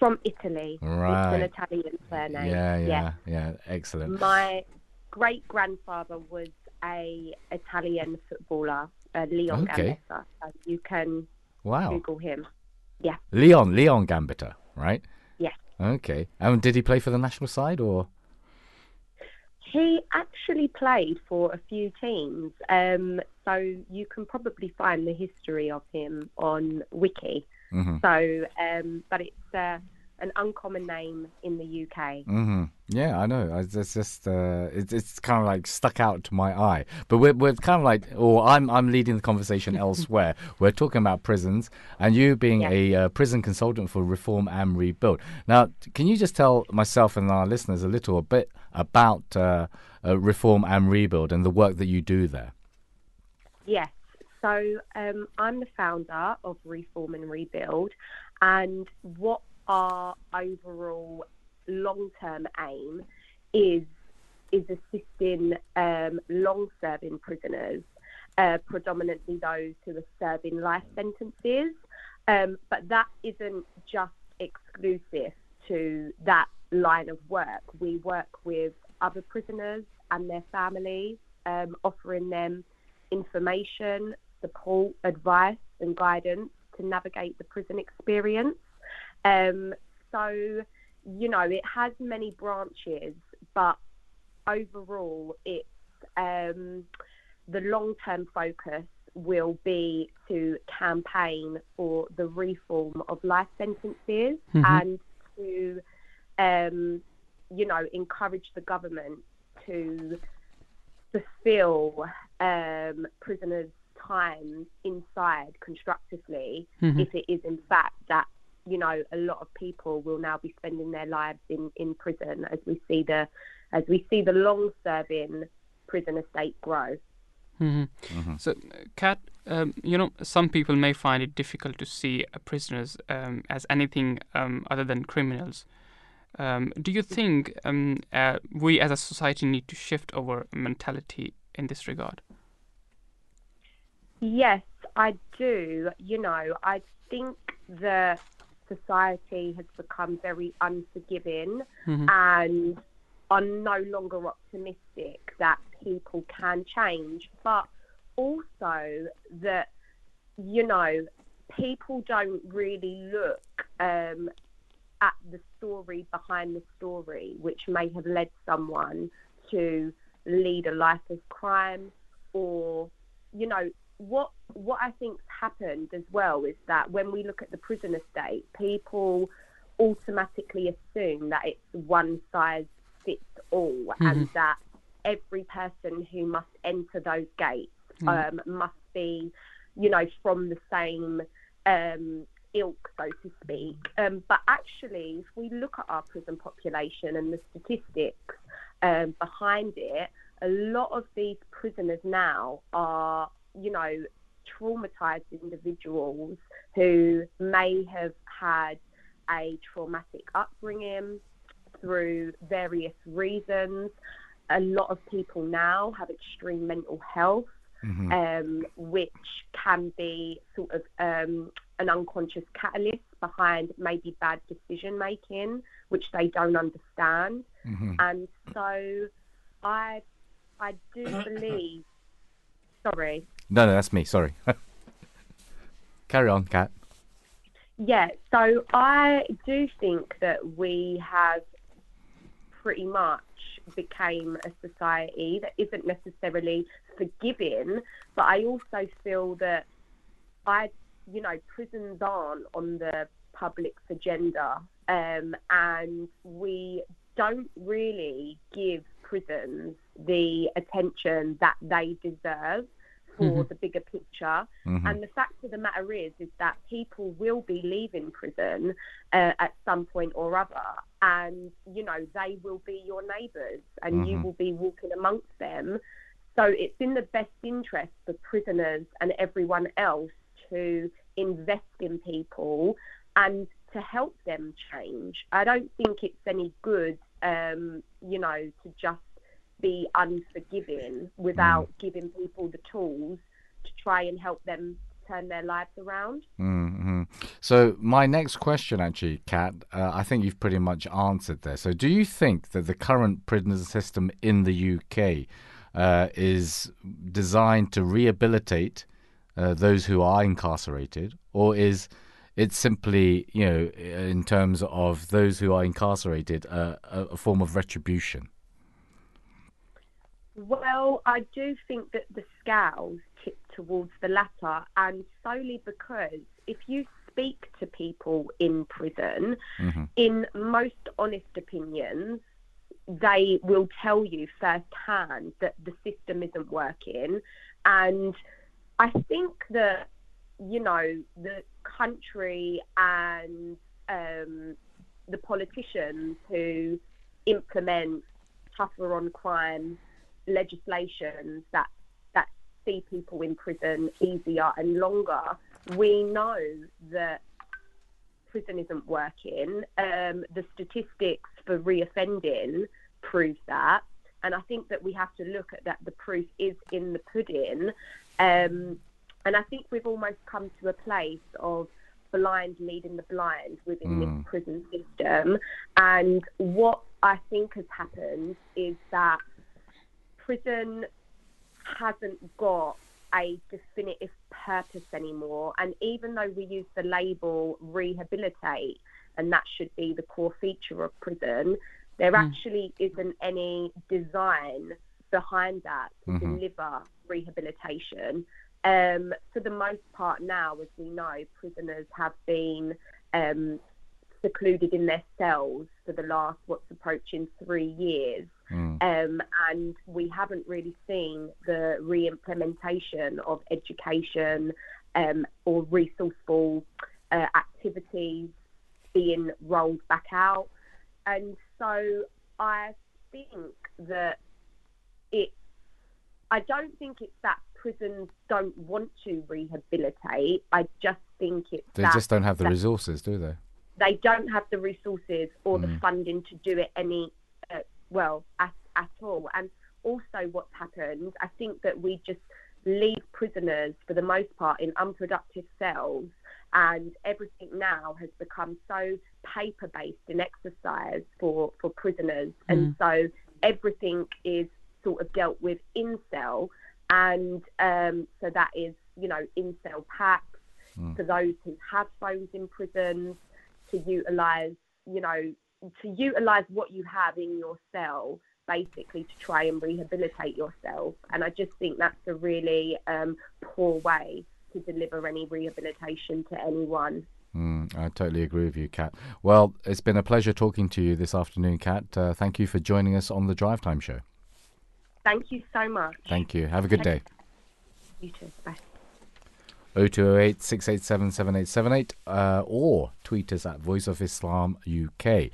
From Italy. Right. It's an Italian surname. Yeah, yeah, yeah. Excellent. My great grandfather was a Italian footballer, uh, Leon Okay. Gambetta. So you can Wow. Google him. Yeah. Leon, Leon Gambiter, right? Yeah. Okay. And did he play for the national side or? He actually played for a few teams, um, so you can probably find the history of him on Wiki. hmm So, um, but it's uh, an uncommon name in the UK. hmm Yeah, I know. It's just uh, it's it's kind of like stuck out to my eye. But we're we're kind of like, or I'm I'm leading the conversation elsewhere. We're talking about prisons, and you being Yeah. a uh, prison consultant for Reform and Rebuild. Now, can you just tell myself and our listeners a little bit about uh, uh, Reform and Rebuild and the work that you do there? Yes. So um, I'm the founder of Reform and Rebuild, and what our overall long-term aim is is assisting um, long-serving prisoners, uh, predominantly those who are serving life sentences. Um, but that isn't just exclusive to that line of work. We work with other prisoners and their families, um, offering them information, support, advice, and guidance to navigate the prison experience. Um, so, you know, it has many branches, but overall, it's um, the long term focus will be to campaign for the reform of life sentences and to, um, you know, encourage the government to fulfill um, prisoners' time inside constructively if it is in fact that you know a lot of people will now be spending their lives in, in prison as we see the as we see the long serving prison estate grow. hmm So, uh, Kat, um, you know, some people may find it difficult to see uh, prisoners um, as anything um, other than criminals. Um, do you think um, uh, we as a society need to shift our mentality in this regard? Yes, I do. You know, I think the society has become very unforgiving and are no longer optimistic that people can change, but also that, you know, people don't really look um, at the story behind the story, which may have led someone to lead a life of crime or, you know, what what I think's happened as well is that when we look at the prison estate, people automatically assume that it's one size fits all, and that every person who must enter those gates um, must be, you know, from the same um, ilk, so to speak. Um, but actually, if we look at our prison population and the statistics um, behind it, a lot of these prisoners now are, you know, traumatized individuals who may have had a traumatic upbringing through various reasons. A lot of people now have extreme mental health, um, which can be sort of um, an unconscious catalyst behind maybe bad decision making, which they don't understand. And so, I, I do believe. Sorry. No, no, that's me. Sorry. Carry on, Kat. Yeah, so I do think that we have pretty much became a society that isn't necessarily forgiving, but I also feel that I, you know, prisons aren't on the public's agenda, um, and we don't really give prisons the attention that they deserve for the bigger picture. And the fact of the matter is, is that people will be leaving prison uh, at some point or other, and you know they will be your neighbours, and you will be walking amongst them. So it's in the best interest for prisoners and everyone else to invest in people and to help them change. I don't think it's any good, um, you know, to just be unforgiving without giving people the tools to try and help them turn their lives around. hmm So my next question, actually, Kat, uh, I think you've pretty much answered there. So, do you think that the current prison system in the UK uh, is designed to rehabilitate uh, those who are incarcerated, or is it simply, you know, in terms of those who are incarcerated, uh, a, a form of retribution? Well, I do think that the scales tip towards the latter, and solely because if you speak to people in prison, Mm-hmm. in most honest opinions, they will tell you firsthand that the system isn't working. And I think that, you know, the country and um, the politicians who implement tougher on crime legislations that that see people in prison easier and longer, we know that prison isn't working. Um, the statistics for reoffending prove that, and I think that we have to look at that. The proof is in the pudding, um, and I think we've almost come to a place of blind leading the blind within Mm. this prison system. And what I think has happened is that prison hasn't got a definitive purpose anymore. And even though we use the label rehabilitate, and that should be the core feature of prison, there actually isn't any design behind that to Mhm. deliver rehabilitation. Um, for the most part, now, as we know, prisoners have been um, secluded in their cells for the last what's approaching three years. Mm. Um, and we haven't really seen the re-implementation of education um, or resourceful uh, activities being rolled back out. And so I think that it, I don't think it's that prisons don't want to rehabilitate. I just think it's They that just don't have the resources, do they? they don't have the resources or the Mm. funding to do it any well at, at all. And also what's happened i think that we just leave prisoners for the most part in unproductive cells. And everything now has become so paper based in exercise for for prisoners. And so everything is sort of dealt with in cell. And um, so that is you know in cell packs for those who have phones in prisons to utilize, you know, to utilize what you have in your cell, basically to try and rehabilitate yourself. And I just think that's a really um, poor way to deliver any rehabilitation to anyone. Mm, I totally agree with you, Kat. Well, it's been a pleasure talking to you this afternoon, Kat. Uh, thank you for joining us on the Drive Time Show. Thank you so much. Thank you. Have a good day. You too. Bye. 0208 687 7878 uh, or tweet us at Voice of Islam UK.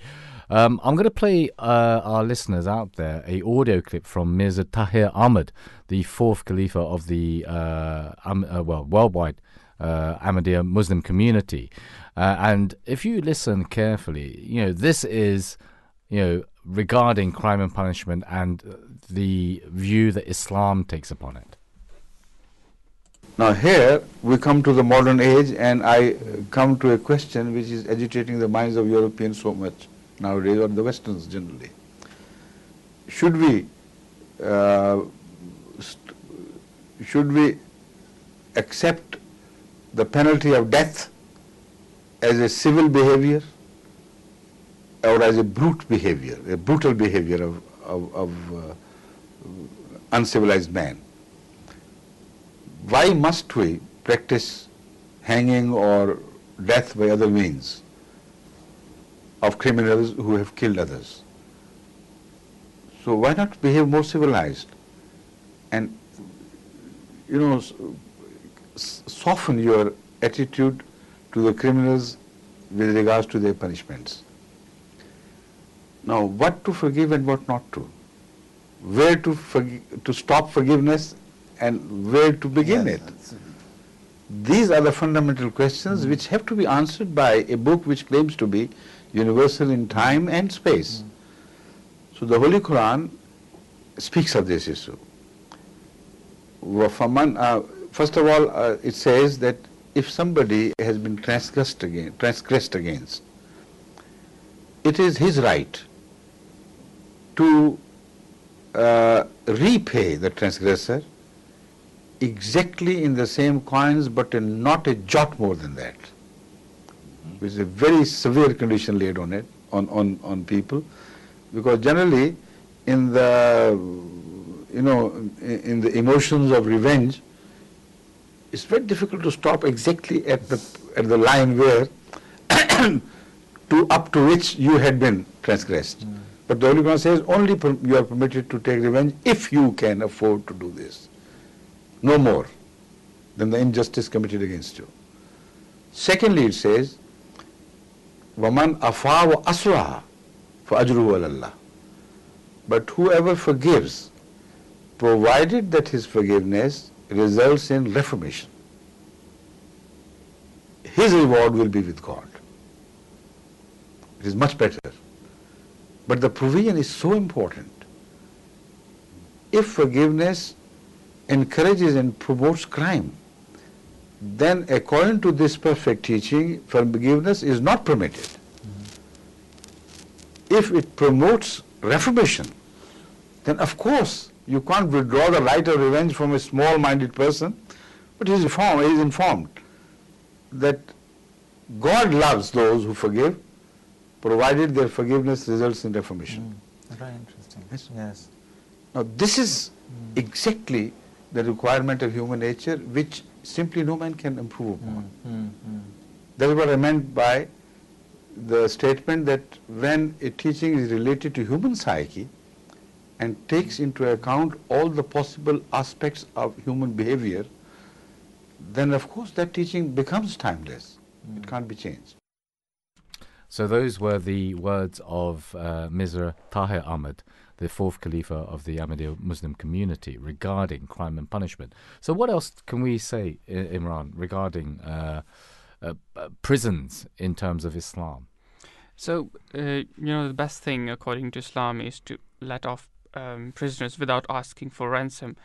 Um, I'm going to play uh, our listeners out there a audio clip from Mirza Tahir Ahmad, the fourth Khalifa of the uh, um, well worldwide uh, Ahmadiyya Muslim community. Uh, and if you listen carefully, you know this is you know regarding crime and punishment and the view that Islam takes upon it. Now here we come to the modern age and I uh, come to a question which is agitating the minds of Europeans so much nowadays or the Westerns generally. Should we uh, should we accept the penalty of death as a civil behavior or as a brute behavior, a brutal behavior of, of, of uh, uncivilized man? Why must we practice hanging or death by other means of criminals who have killed others? So why not behave more civilized and, you know, soften your attitude to the criminals with regards to their punishments? Now, what to forgive and what not to? Where to to stop forgiveness and where to begin yes, it. These are the fundamental questions mm. which have to be answered by a book which claims to be universal in time and space. Mm. So the Holy Quran speaks of this issue. Uh, first of all, uh, it says that if somebody has been transgressed, again, transgressed against, it is his right to uh, repay the transgressor exactly in the same coins but in not a jot more than that which is a very severe condition laid on it on, on, on people because generally in the you know in, in the emotions of revenge it's very difficult to stop exactly at the at the line where to up to which you had been transgressed. Mm. But the Holy Quran says only per, you are permitted to take revenge if you can afford to do this. No more than the injustice committed against you. Secondly, it says, "Waman afa wa asra for ajruhu Allah." But whoever forgives, provided that his forgiveness results in reformation, his reward will be with God. It is much better. But the provision is so important. If forgiveness encourages and promotes crime, then according to this perfect teaching, forgiveness is not permitted. Mm-hmm. If it promotes reformation, then of course you can't withdraw the right of revenge from a small-minded person, but he is informed, he is informed that God loves those who forgive, provided their forgiveness results in reformation. Mm, very interesting. Yes. yes. Now this is mm. exactly the requirement of human nature, which simply no man can improve upon. Mm, mm, mm. That is what I meant by the statement that when a teaching is related to human psyche and takes into account all the possible aspects of human behavior, then of course that teaching becomes timeless. Mm. It can't be changed. So those were the words of uh, Mirza Tahir Ahmad, the fourth Khalifa of the Ahmadiyya Muslim community, regarding crime and punishment. So what else can we say, Imran, regarding uh, uh, prisons in terms of Islam? So, uh, you know, the best thing according to Islam is to let off um, prisoners without asking for ransom,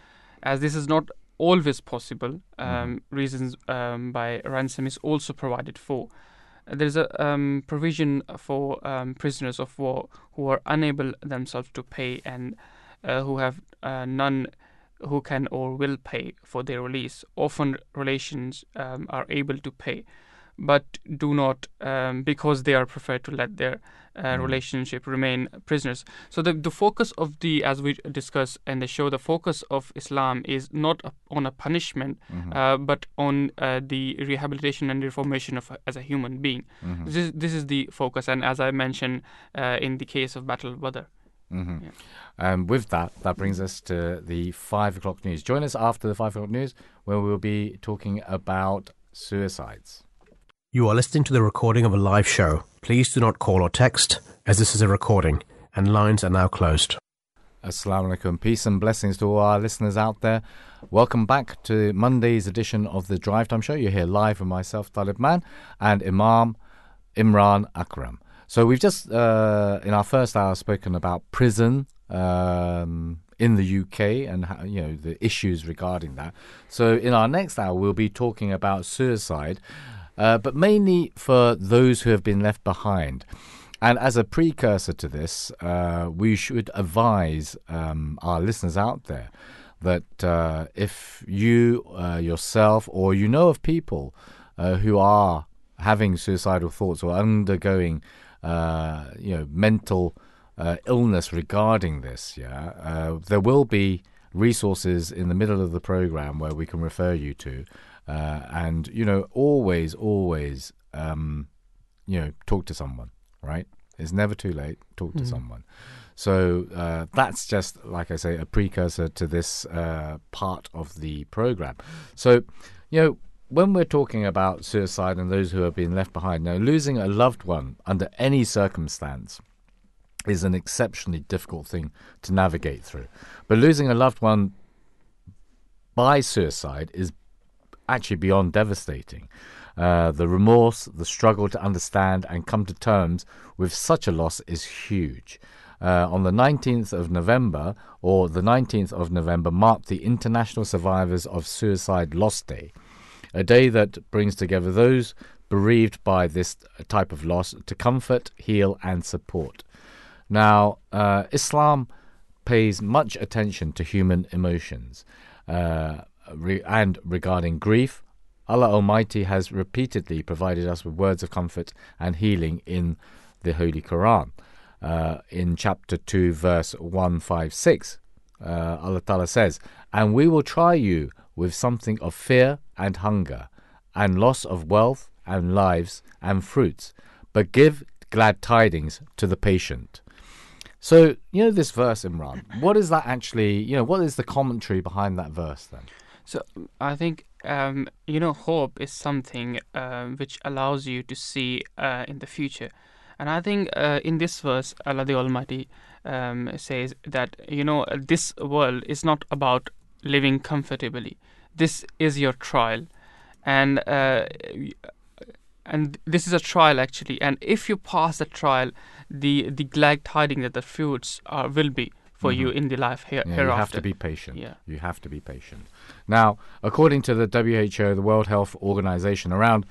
as this is not always possible. Um, mm-hmm. Reasons um, by ransom is also provided for. There is a um, provision for um, prisoners of war who are unable themselves to pay and uh, who have uh, none who can or will pay for their release. Often relations um, are able to pay but do not um, because they are preferred to let their uh, mm. relationship remain prisoners. So the the focus of the as we discuss and the show the focus of Islam is not on a punishment, mm-hmm. uh, but on uh, the rehabilitation and reformation of as a human being. Mm-hmm. This is, this is the focus, and as I mentioned uh, in the case of Battle of Badr. Mm-hmm. Yeah. Um, with that, that brings us to the five o'clock news. Join us after the five o'clock news, where we'll be talking about suicides. You are listening to the recording of a live show. Please do not call or text, as this is a recording, and lines are now closed. Assalamu alaikum. Peace and blessings to all our listeners out there. Welcome back to Monday's edition of the Drive Time Show. You're here live with myself, Talib Man, and Imam Imran Akram. So we've just, uh, in our first hour, spoken about prison um, in the UK and you know the issues regarding that. So in our next hour, we'll be talking about suicide uh, but mainly for those who have been left behind. And as a precursor to this, uh, we should advise um, our listeners out there that uh, if you uh, yourself or you know of people uh, who are having suicidal thoughts or undergoing, uh, you know, mental illness regarding this, yeah, there will be resources in the middle of the program where we can refer you to. Uh, and you know, always, always, um, you know, talk to someone. Right? It's never too late. Talk to mm. someone. So uh, that's just, like I say, a precursor to this uh, part of the program. So, you know, when we're talking about suicide and those who have been left behind, now losing a loved one under any circumstance is an exceptionally difficult thing to navigate through. But losing a loved one by suicide is actually beyond devastating. Uh, the remorse, the struggle to understand and come to terms with such a loss is huge. Uh, on the 19th of November, or the 19th of November, marked the International Survivors of Suicide Loss Day, a day that brings together those bereaved by this type of loss to comfort, heal, and support. Now, uh, Islam pays much attention to human emotions. Uh, re- and regarding grief, Allah Almighty has repeatedly provided us with words of comfort and healing in the Holy Quran. Uh, in chapter 2, verse 156, uh, Allah Ta'ala says, And we will try you with something of fear and hunger, and loss of wealth and lives and fruits, but give glad tidings to the patient. So, you know, this verse, Imran, what is that actually, you know, what is the commentary behind that verse then? So I think um, you know hope is something um, which allows you to see uh, in the future, and I think uh, in this verse Allah the Almighty um, says that you know this world is not about living comfortably. This is your trial, and uh, and this is a trial actually. And if you pass the trial, the the glad tidings that the fruits are will be for you in the life here, Yeah, hereafter. you have to be patient. Yeah. You have to be patient. Now, according to the WHO, the World Health Organization, around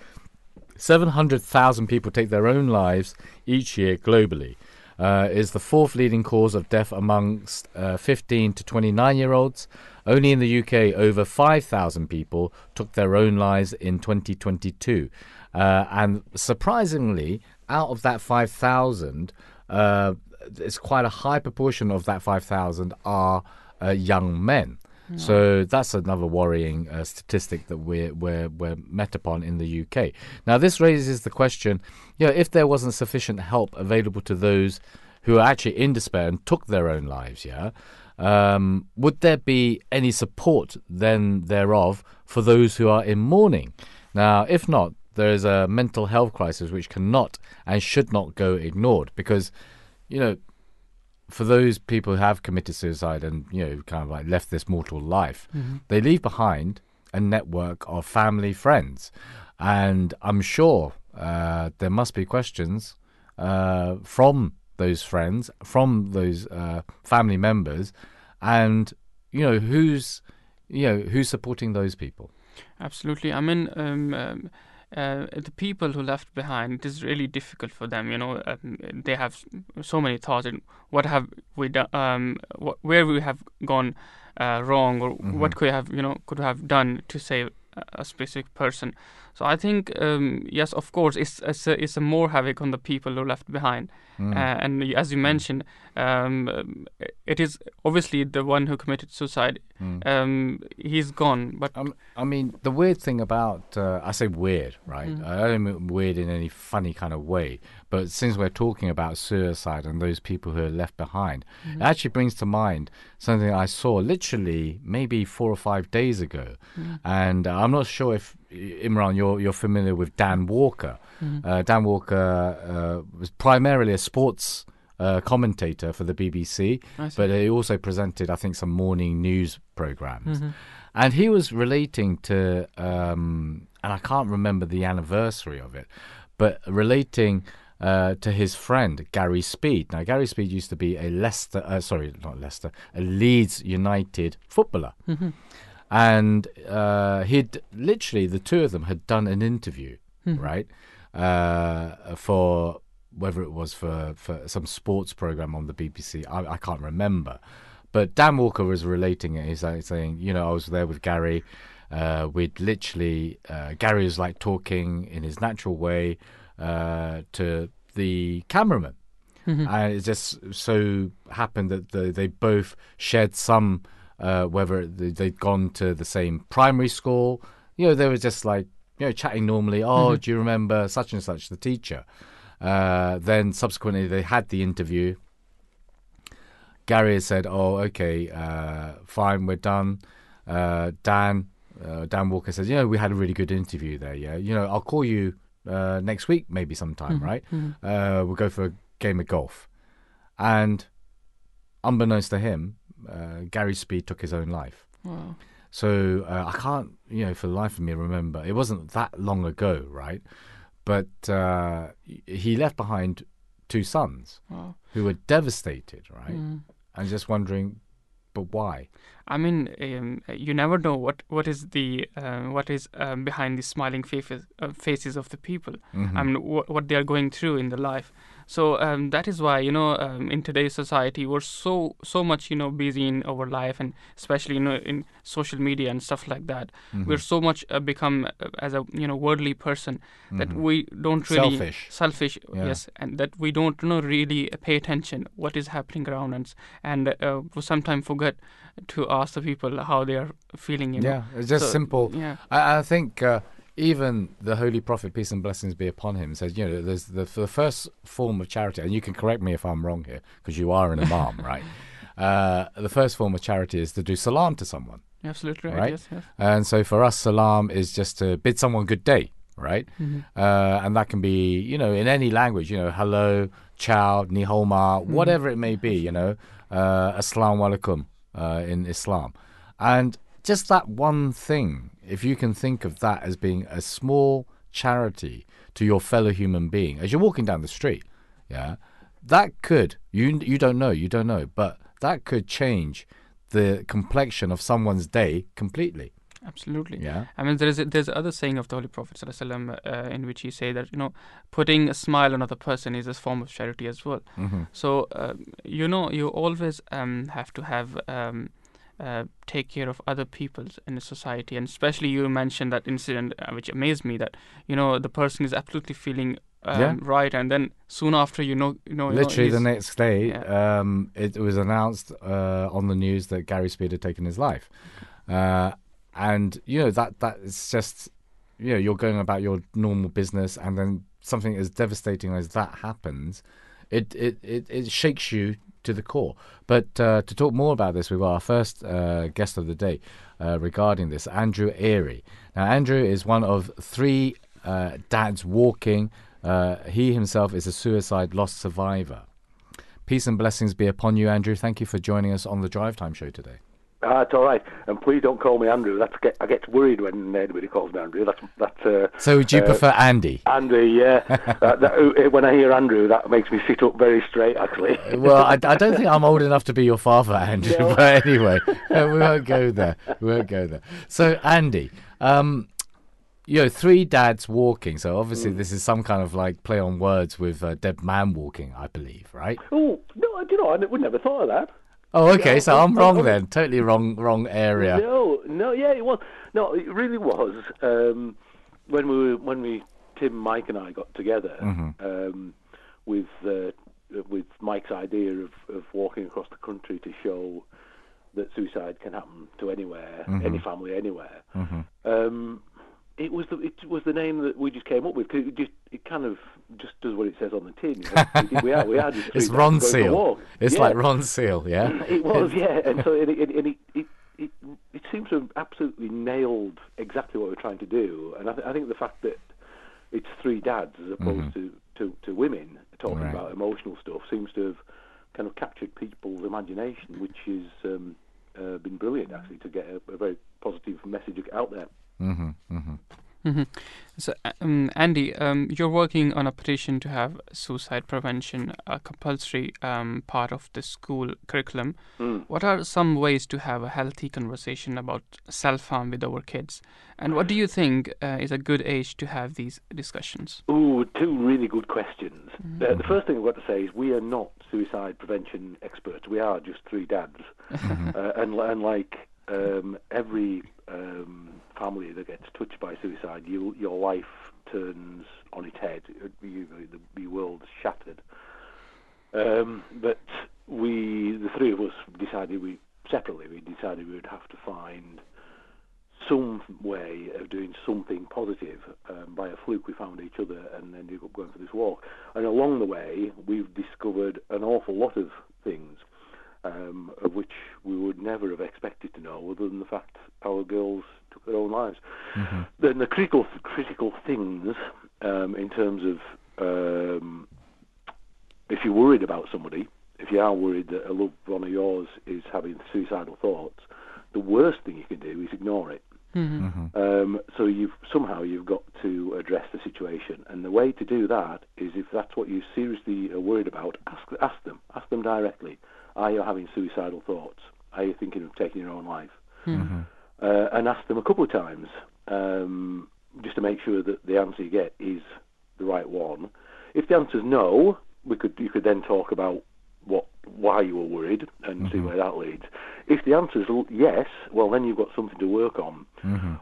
700,000 people take their own lives each year globally. Uh, is the fourth leading cause of death amongst uh, 15 to 29 year olds. Only in the UK, over 5,000 people took their own lives in 2022. Uh, and surprisingly, out of that 5,000, uh, it's quite a high proportion of that 5,000 are uh, young men. So that's another worrying uh, statistic that we're, we're, we're met upon in the UK. Now, this raises the question you know, if there wasn't sufficient help available to those who are actually in despair and took their own lives, yeah, um, would there be any support then thereof for those who are in mourning? Now, if not, there is a mental health crisis which cannot and should not go ignored because, you know, for those people who have committed suicide and you know kind of like left this mortal life, they leave behind a network of family friends, and I'm sure uh, there must be questions uh, from those friends, from those uh, family members, and you know who's you know who's supporting those people. Absolutely. I mean, um, um, uh, the people who left behind, it is really difficult for them. You know, um, they have so many thoughts. And what have we done? Um, wh- where we have gone uh, wrong, or what could have you know could have done to save a specific person. So I think um, yes, of course, it's it's a, it's a more havoc on the people who left behind. Mm. Uh, and as you mentioned, um, it is obviously the one who committed suicide. Mm. Um, he's gone, but Um, I mean, the weird thing about uh, I say weird, right? I don't mean weird in any funny kind of way, but since we're talking about suicide and those people who are left behind, it actually brings to mind something I saw literally maybe four or five days ago, and uh, I'm not sure if Imran, you're you're familiar with Dan Walker. Uh, Dan Walker uh, was primarily a sports. Uh, commentator for the BBC, but he also presented, I think, some morning news programs and he was relating to um and i can't remember the anniversary of it but relating uh, to his friend Gary Speed. Now, Gary Speed used to be a Leicester, uh, sorry, not Leicester, a Leeds United footballer, and uh, he'd literally the two of them had done an interview, right, uh, for whether it was for, for some sports program on the BBC. I, I can't remember, but Dan Walker was relating it. He's like saying, you know, I was there with Gary. Uh, we'd literally, uh, Gary was like talking in his natural way uh, to the cameraman. And it just so happened that the, they both shared some, uh, whether they- they'd gone to the same primary school. You know, they were just like, you know, chatting normally. Oh, do you remember such and such, the teacher? Uh, then subsequently, they had the interview. Gary has said, "Oh, okay, uh, fine, we're done." Uh, Dan, uh, Dan Walker says, "You know, we had a really good interview there. Yeah, you know, I'll call you uh, next week, maybe sometime, right? Uh, we'll go for a game of golf." And unbeknownst to him, uh, Gary Speed took his own life. wow. So uh, I can't, you know, for the life of me remember. It wasn't that long ago, right? But uh, he left behind two sons Wow. who were devastated, right? Mm. And just wondering, but why? I mean, um, you never know what what is the uh, what is um, behind the smiling faces uh, faces of the people. Mhm. I mean, wh- what they are going through in their life. So um, that is why you know um, in today's society we're so so much you know busy in our life and especially you know in social media and stuff like that. Mm-hmm. We're so much uh, become uh, as a you know worldly person that we don't really Mm-hmm. Selfish. selfish Yeah. yes and that we don't you know really pay attention what is happening around us and uh, we sometimes forget to ask the people how they are feeling you know Yeah, it's just So, simple. yeah I, I think uh, even the Holy Prophet, peace and blessings be upon him, says, you know, there's the, the first form of charity, and you can correct me if I'm wrong here, because you are an imam, right? Uh, the first form of charity is to do salam to someone, absolutely right, right? yes, yes. And so for us, salam is just to bid someone good day, right? Mm-hmm. Uh, and that can be, you know, in any language, you know, hello, ciao, ni hao Mm-hmm. whatever it may be, you know, uh, assalamu alaikum uh, in Islam. And just that one thing, if you can think of that as being a small charity to your fellow human being, as you're walking down the street, yeah, that could, you, you don't know, you don't know, but that could change the complexion of someone's day completely. Absolutely. Yeah. I mean, there is a, there's other saying of the Holy Prophet uh, in which he say that you know putting a smile on another person is a form of charity as well. Mm-hmm. So um, you know you always um, have to have um, uh, take care of other people in a society, and especially you mentioned that incident uh, which amazed me that you know the person is absolutely feeling um, Yeah. right, and then soon after you know you know you know, Literally the next day, Yeah. um, it was announced uh, on the news that Gary Speed had taken his life, uh, and you know that that is just you know you're going about your normal business, and then something as devastating as that happens, it it it, it shakes you to the core. But uh, to talk more about this, we've got our first uh, guest of the day uh, regarding this, Andrew Airey. Now, Andrew is one of three uh, dads walking. Uh, he himself is a suicide loss survivor. Peace and blessings be upon you, Andrew. Thank you for joining us on the Drive Time Show today. Ah, it's all right. And please don't call me Andrew. That's get, I get worried when anybody calls me Andrew. That's that's. Uh, So, do you uh, prefer Andy? Andy? Yeah. that, that, uh, when I hear Andrew, that makes me sit up very straight. Actually. Well, I, I don't think I'm old enough to be your father, Andrew. No. But anyway, uh, we won't go there. We won't go there. So, Andy, um, you know, three dads walking. So obviously, this is some kind of like play on words with uh, dead man walking, I believe, right? oh no, do you know? I would never thought of that. Oh, okay. So I'm oh, wrong oh. then. Totally wrong. Wrong area. No, no, yeah, it was. No, it really was. Um, when we were, when we Tim, Mike, and I got together Mm-hmm. um, with uh, with Mike's idea of, of walking across the country to show that suicide can happen to anywhere, Mm-hmm. any family, anywhere. Um, it was the it was the name that we just came up with 'cause it just it kind of just does what it says on the tin. You know? we are we are just It's Ron dads going for a Seal. It's Yeah. like Ronseal, yeah. It was, yeah, and so it it, it, it, it it seems to have absolutely nailed exactly what we're trying to do, and I, th- I think the fact that it's three dads as opposed to, to, to women talking Right. about emotional stuff seems to have kind of captured people's imagination, which has um, uh, been brilliant actually to get a, a very positive message out there. hmm hmm Mhm. So, uh, um, Andy, um, you're working on a petition to have suicide prevention a compulsory um, part of the school curriculum. Mm. What are some ways to have a healthy conversation about self harm with our kids? And what do you think uh, is a good age to have these discussions? Ooh, two really good questions. Uh, the first thing I've got to say is we are not suicide prevention experts. We are just three dads, uh, and, and like um, every um, family that gets touched by suicide, you, your life turns on its head. You, the, your world's shattered. Um, but we, the three of us, decided we separately. We decided we would have to find some way of doing something positive. Um, by a fluke, we found each other and ended up going for this walk. And along the way, we've discovered an awful lot of things, um, of which we would never have expected to know, other than the fact our girls took their own lives. Then the critical critical things um, in terms of um, if you're worried about somebody, if you are worried that a loved one of yours is having suicidal thoughts, the worst thing you can do is ignore it. Um, so you've somehow you've got to address the situation, and the way to do that is if that's what you're seriously are worried about, ask ask them, ask them directly. Are you having suicidal thoughts? Are you thinking of taking your own life? Uh, and ask them a couple of times, um, just to make sure that the answer you get is the right one. If the answer's no, we could you could then talk about what why you were worried and see where that leads. If the answer is yes, well then you've got something to work on.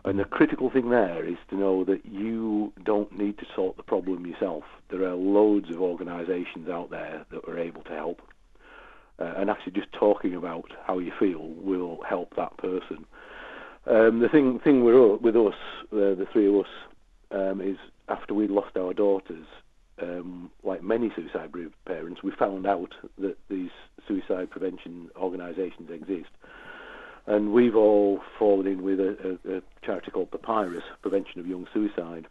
And the critical thing there is to know that you don't need to sort the problem yourself. There are loads of organisations out there that are able to help. Uh, and actually, just talking about how you feel will help that person. Um, the thing thing with, with us, uh, the three of us, um, is after we lost our daughters, um, like many suicide bereaved parents, we found out that these suicide prevention organisations exist. And we've all fallen in with a, a, a charity called Papyrus, Prevention of Young Suicide.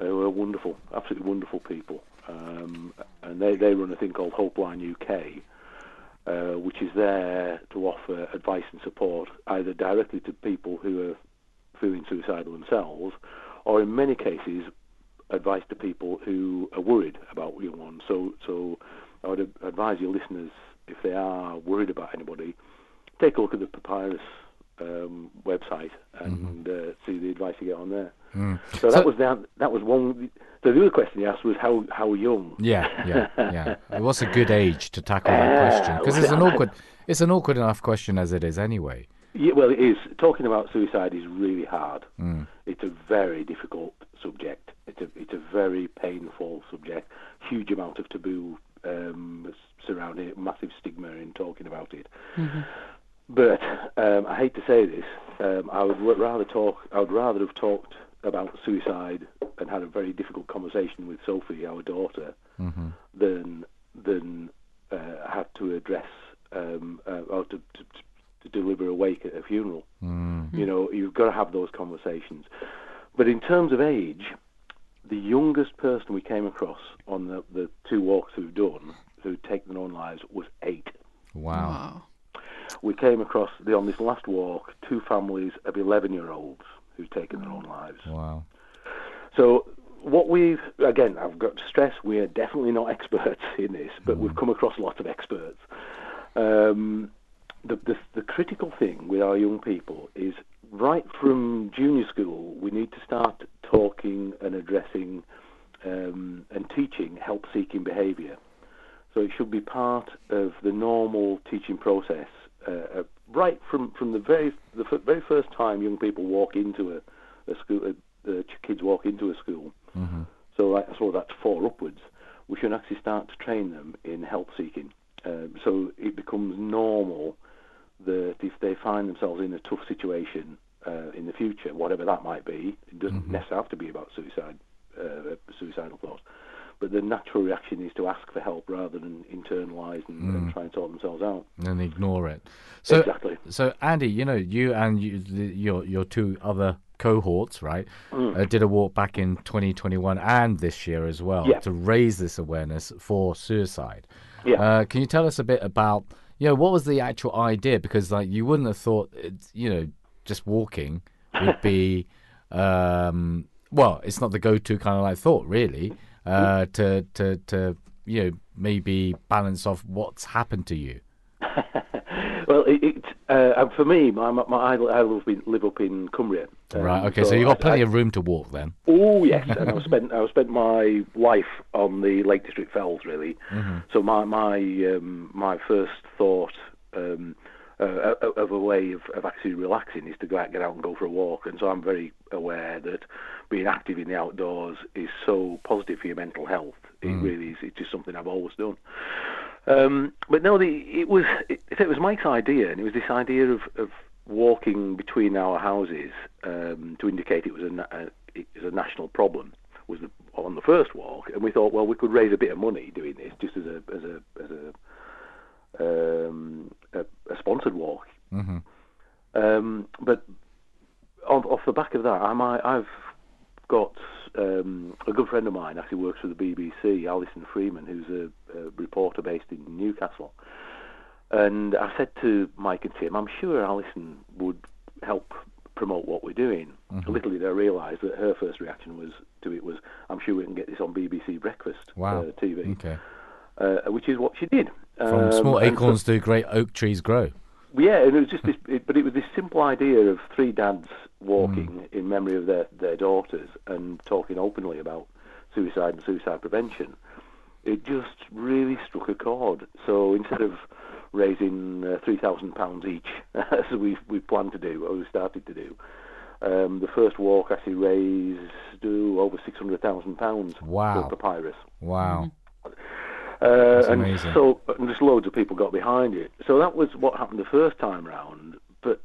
Uh, who are wonderful, absolutely wonderful people. Um, and they, they run a thing called Hopeline UK, uh, which is there to offer advice and support either directly to people who are feeling suicidal themselves, or in many cases, advice to people who are worried about young ones. So, so I would advise your listeners, if they are worried about anybody, take a look at the Papyrus um, website and uh, see the advice you get on there. So that was that. That was one. So the other question you asked was how how young. Yeah, yeah, yeah. What's a good age to tackle that question? Because it's an awkward, it's an awkward enough question as it is anyway. Yeah, well, it is. Talking about suicide is really hard. It's a very difficult subject. It's a it's a very painful subject. Huge amount of taboo um, surrounding it. Massive stigma in talking about it. But um, I hate to say this. Um, I would rather talk. I would rather have talked about suicide and had a very difficult conversation with Sophie, our daughter, than than uh, had to address um, uh, or to, to, to deliver a wake at a funeral. You know, you've got to have those conversations. But in terms of age, the youngest person we came across on the, the two walks we've done who'd taken their own lives was eight. Wow. We came across the, on this last walk two families of 11 year olds who'd taken their own lives. Wow. So what we've again, I've got to stress we are definitely not experts in this, but we've come across lots of experts. Um, the, the the critical thing with our young people is right from junior school we need to start talking and addressing um, and teaching help-seeking behaviour. So it should be part of the normal teaching process, uh, right from, from the very the f- very first time young people walk into a, a school, uh, uh, kids walk into a school. So like, so that's four upwards. We should actually start to train them in help seeking. Um, so it becomes normal that if they find themselves in a tough situation uh, in the future, whatever that might be, it doesn't necessarily have to be about suicide, uh, suicidal thoughts. But the natural reaction is to ask for help rather than internalise and, and try and sort themselves out. And ignore it. So, Exactly. So Andy, you know, you and you, the, your your two other cohorts, right, Mm. uh, did a walk back in 2021 and this year as well Yeah. to raise this awareness for suicide. Yeah. Uh, can you tell us a bit about, you know, what was the actual idea? Because like you wouldn't have thought, you know, just walking would be, um, well, it's not the go-to kind of like thought, really, uh, to to to you know maybe balance off what's happened to you. Well, it, it uh, for me, my, my I, I live, up in Cumbria. Um, Right. Okay. So, you've got I- plenty I- of room to walk then. Oh yes, and I've spent I've spent my life on the Lake District Fells really. So my my um, my first thought um, uh, of a way of, of actually relaxing is to go out, get out and go for a walk. And so I'm very aware that being active in the outdoors is so positive for your mental health. It really is. It's just something I've always done. Um, but no, the, it was it, it was Mike's idea, and it was this idea of, of walking between our houses um, to indicate it was a, a it was a national problem. Was the, on the first walk, and we thought, well, we could raise a bit of money doing this, just as a as a as a um, a, a sponsored walk. Um, but off, off the back of that, I might, I've got um, a good friend of mine actually works for the BBC, Alison Freeman, who's a, a reporter based in Newcastle. And I said to Mike and Tim, I'm sure Alison would help promote what we're doing. Little did I realise that her first reaction was to it was, I'm sure we can get this on BBC Breakfast Wow. uh, TV, Okay. uh, which is what she did. From Um, small and so- acorns do great oak trees grow. yeah, and it was just this, it, but it was this simple idea of three dads walking in memory of their, their daughters and talking openly about suicide and suicide prevention. it just really struck a chord. So instead of raising uh, three thousand pounds each, as we we planned to do, or we started to do, um, the first walk actually raised uh, over six hundred thousand pounds Wow. for Papyrus. Wow. Uh, and amazing. so and just loads of people got behind it. So that was what happened the first time round. But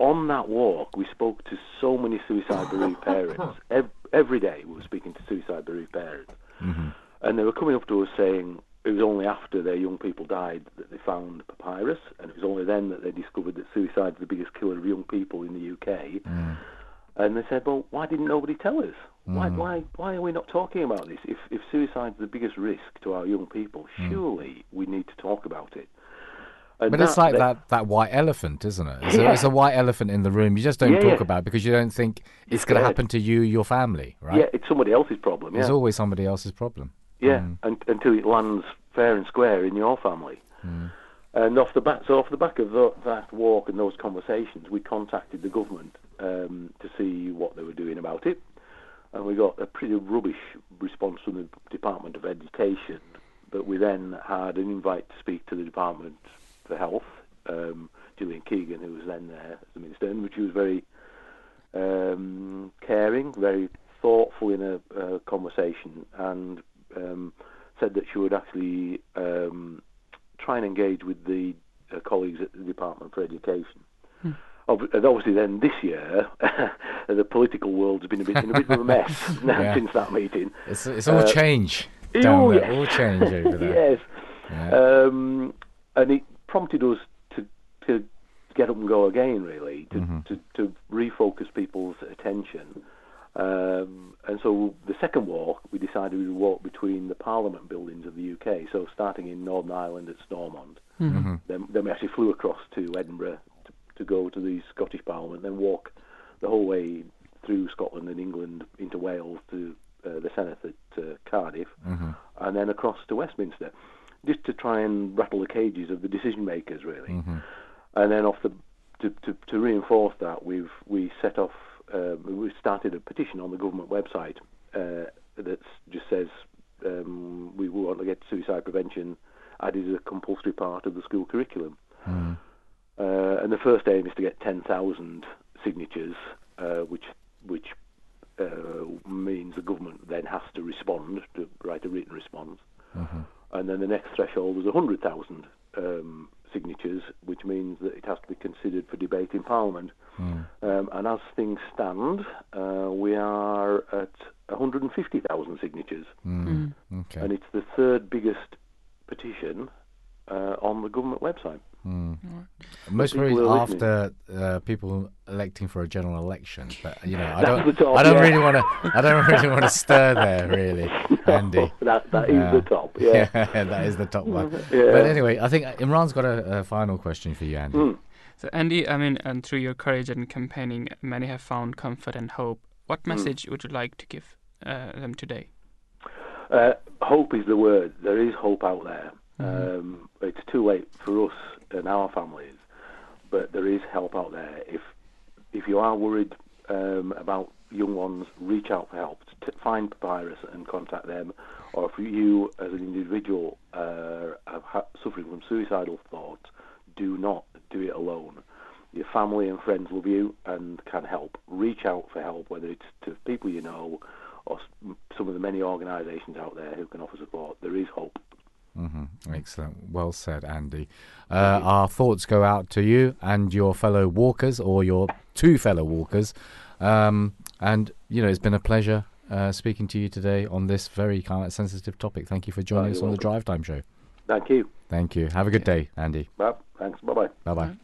on that walk, we spoke to so many suicide bereaved parents. Ev- every day we were speaking to suicide bereaved parents. Mm-hmm. And they were coming up to us saying it was only after their young people died that they found papyrus, and it was only then that they discovered that suicide is the biggest killer of young people in the UK. Mm. And they said, "Well, why didn't nobody tell us? Why, mm. why, why are we not talking about this? If if suicide's the biggest risk to our young people, mm. surely we need to talk about it." And But it's like they- that, that white elephant, isn't it? It's, a, it's a white elephant in the room. You just don't Yeah, talk yeah. about it because you don't think it's going to happen to you, your family, right? Yeah, it's somebody else's problem. Yeah, It's always somebody else's problem. yeah, un until it lands fair and square in your family. And off the back, so off the back of tho- that walk and those conversations, we contacted the government um, to see what they were doing about it, and we got a pretty rubbish response from the Department of Education. But we then had an invite to speak to the Department for Health, um, Gillian Keegan, who was then there as the minister, and which was very um, caring, very thoughtful in a, uh conversation, and um, said that she would actually um, try and engage with the uh, colleagues at the Department for Education. Ob- And obviously, then this year, the political world's been a bit in a bit of a mess now Yeah. since that meeting. It's, it's all Uh, change oh, down there. yes. All change over there. yes. Yeah. Um, and it prompted us to to get up and go again, really, to Mm-hmm. to, to refocus people's attention. Um, and so the second walk, we decided we would walk between the Parliament buildings of the UK. So starting in Northern Ireland at Stormont, Mm-hmm. then, then we actually flew across to Edinburgh to, to go to the Scottish Parliament, then walk the whole way through Scotland and England into Wales to uh, the Senate at uh, Cardiff, and then across to Westminster, just to try and rattle the cages of the decision makers, really. And then off the to, to, to reinforce that, we've we set off um, we started a petition on the government website uh, that just says um, we want to get suicide prevention added as a compulsory part of the school curriculum. Uh, and the first aim is to get 10,000 signatures, uh, which which uh, means the government then has to respond to write a written response. And then the next threshold was 100,000 um, signatures, which means that it has to be considered for debate in Parliament. Um, and as things stand, uh, we are at 150,000 signatures, Okay. and it's the third biggest petition uh, on the government website. Most people probably are after uh, people electing for a general election, but you know, I don't, top, I don't yeah. really want to, I don't really want to stir there, really, Andy. that that is Yeah. the top. Yeah. that is the top one. Yeah. But anyway, I think Imran's got a, a final question for you, Andy. Hmm. So, Andy, I mean, and through your courage and campaigning, many have found comfort and hope. What Hmm. message would you like to give uh, them today? Uh, hope is the word. There is hope out there. Mm-hmm. Um, it's too late for us and our families, but there is help out there. If if you are worried um, about young ones, reach out for help. Find Papyrus and contact them. Or if you, as an individual, uh, are suffering from suicidal thoughts, do not do it alone. Your family and friends love you and can help. Reach out for help, whether it's to people you know or some of the many organisations out there who can offer support. There is hope. Mm-hmm. Excellent. Well said, Andy. Uh, our thoughts go out to you and your fellow walkers, or your two fellow walkers. Um, and you know, it's been a pleasure uh, speaking to you today on this very kind of sensitive topic. Thank you for joining Oh, us on the. Drive Time Show. Thank you. Thank you. Have a good day, Andy. Well, thanks. Bye bye. Bye bye.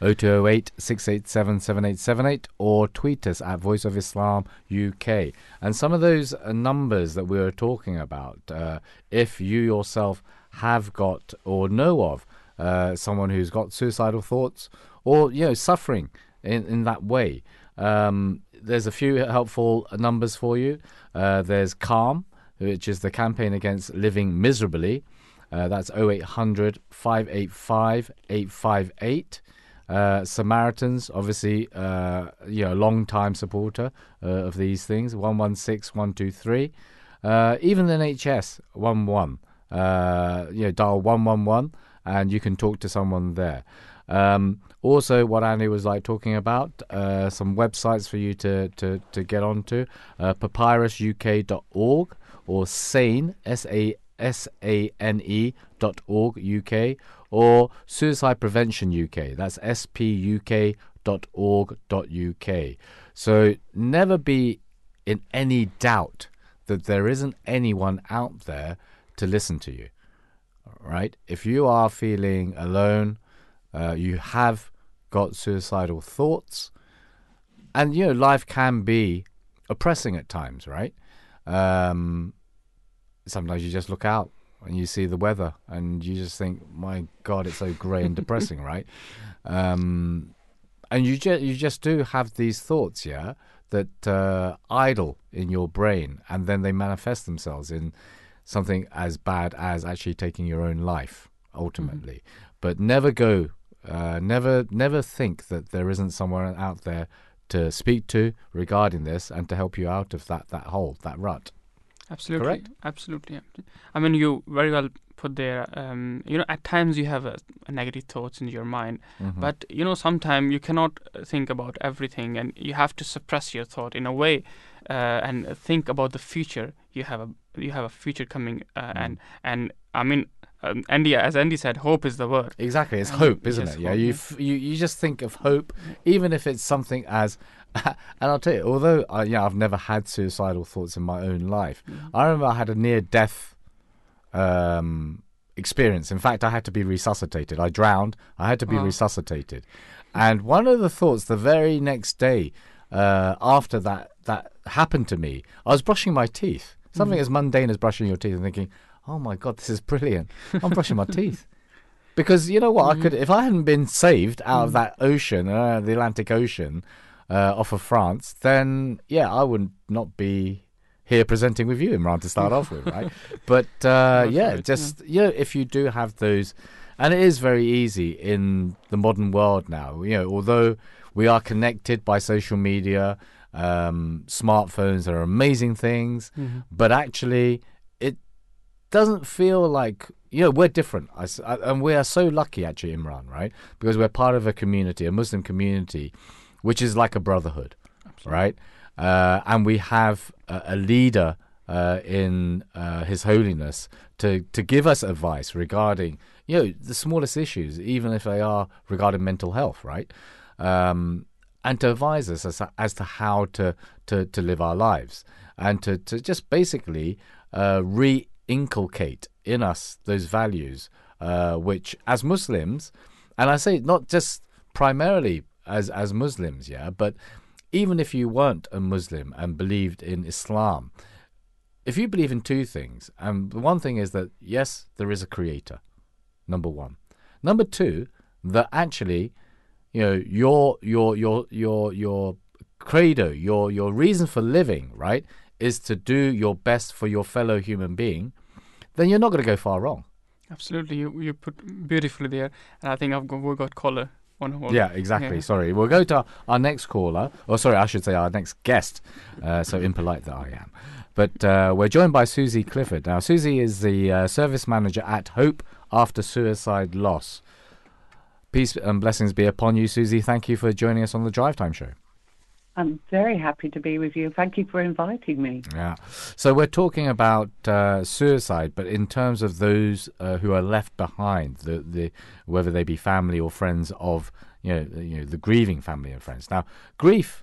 0208 687 7878 or tweet us at Voice of Islam UK. And some of those uh, numbers that we were talking about, uh, if you yourself have got or know of uh, someone who's got suicidal thoughts or you know suffering in, in that way, um, there's a few helpful numbers for you. Uh, there's Calm, which is the campaign against living miserably. Uh, that's 0800 585 858. Uh, Samaritans, obviously, uh, you know, long time supporter uh, of these things. One one six one two three. Uh, even NHS one one, uh, you know, dial one one one, and you can talk to someone there. Um, also, what Andy was like talking about, uh, some websites for you to to, to get onto, papyrusuk.org or sane s a s a n e dot org uk or suicide prevention uk. That's s p u k dot org dot uk. So never be in any doubt that there isn't anyone out there to listen to you. Right? If you are feeling alone, uh, you have got suicidal thoughts, and you know life can be oppressing at times, right? Um, sometimes you just look out and you see the weather, and you just think, "My God, it's so grey and depressing," right? Um, and you just you just do have these thoughts, yeah, that uh, idle in your brain, and then they manifest themselves in something as bad as actually taking your own life ultimately. Mm-hmm. But never go, uh, never never think that there isn't someone out there to speak to regarding this and to help you out of that that hole, that rut. Absolutely, Correct? absolutely. I mean, you very well put there. Um, you know, at times you have a, a negative thoughts in your mind, Mhm. but you know, sometimes you cannot uh, think about everything, and you have to suppress your thought in a way, uh, and think about the future. You have a you have a future coming, uh, and and I mean, um, Andy, as Andy said, hope is the word. Exactly, it's hope, isn't it? Yeah, hope, you, f- you you just think of hope, even if it's something as, and I'll tell you, although I, yeah, I've never had suicidal thoughts in my own life. I remember I had a near death um, experience. In fact, I had to be resuscitated. I drowned. I had to be Oh. resuscitated, and one of the thoughts the very next day uh, after that that happened to me, I was brushing my teeth. Something Mhm. as mundane as brushing your teeth and thinking, "Oh my god, this is brilliant! I'm brushing my teeth." Because you know what, I could if I hadn't been saved out of that ocean, uh, the Atlantic Ocean, uh, off of France, then yeah, I would not be here presenting with you, Imran, to start off with, right? But uh, yeah, right, just you know, if you do have those, and it is very easy in the modern world now. You know, although we are connected by social media, um, smartphones are amazing things, Mhm. but actually, it doesn't feel like you know we're different I I- and we are so lucky actually imran right because we're part of a community a muslim community which is like a brotherhood right? Uh, and we have a, a leader uh, in uh, his holiness to to give us advice regarding you know the smallest issues even if they are regarding mental health right? Um, and to advise us as, as to how to, to, to live our lives and to, to just basically uh, re-inculcate in us those values uh, which as Muslims and I say not just primarily as as Muslims yeah? But even if you weren't a Muslim and believed in Islam if you believe in two things and the one thing is that yes there is a creator number 1 number 2 that actually you know your your your your your credo your your reason for living right is to do your best for your fellow human being then you're not going to go far wrong. Absolutely, you you put beautifully there, and I think I've got we got caller on hold. yeah exactly. Yeah. sorry. We'll go to our, our next caller. Or sorry i should say our next guest uh, so impolite that i am. But uh, we're joined by susie clifford. Now susie is the uh, service manager at hope after suicide loss. Peace and blessings be upon you susie. Thank you for joining us on the drive time show I'm very happy to be with you. Thank you for inviting me. Yeah. So we're talking about uh, suicide, but in terms of those uh, who are left behind, the, the whether they be family or friends of you know you know the grieving family and friends. Now, grief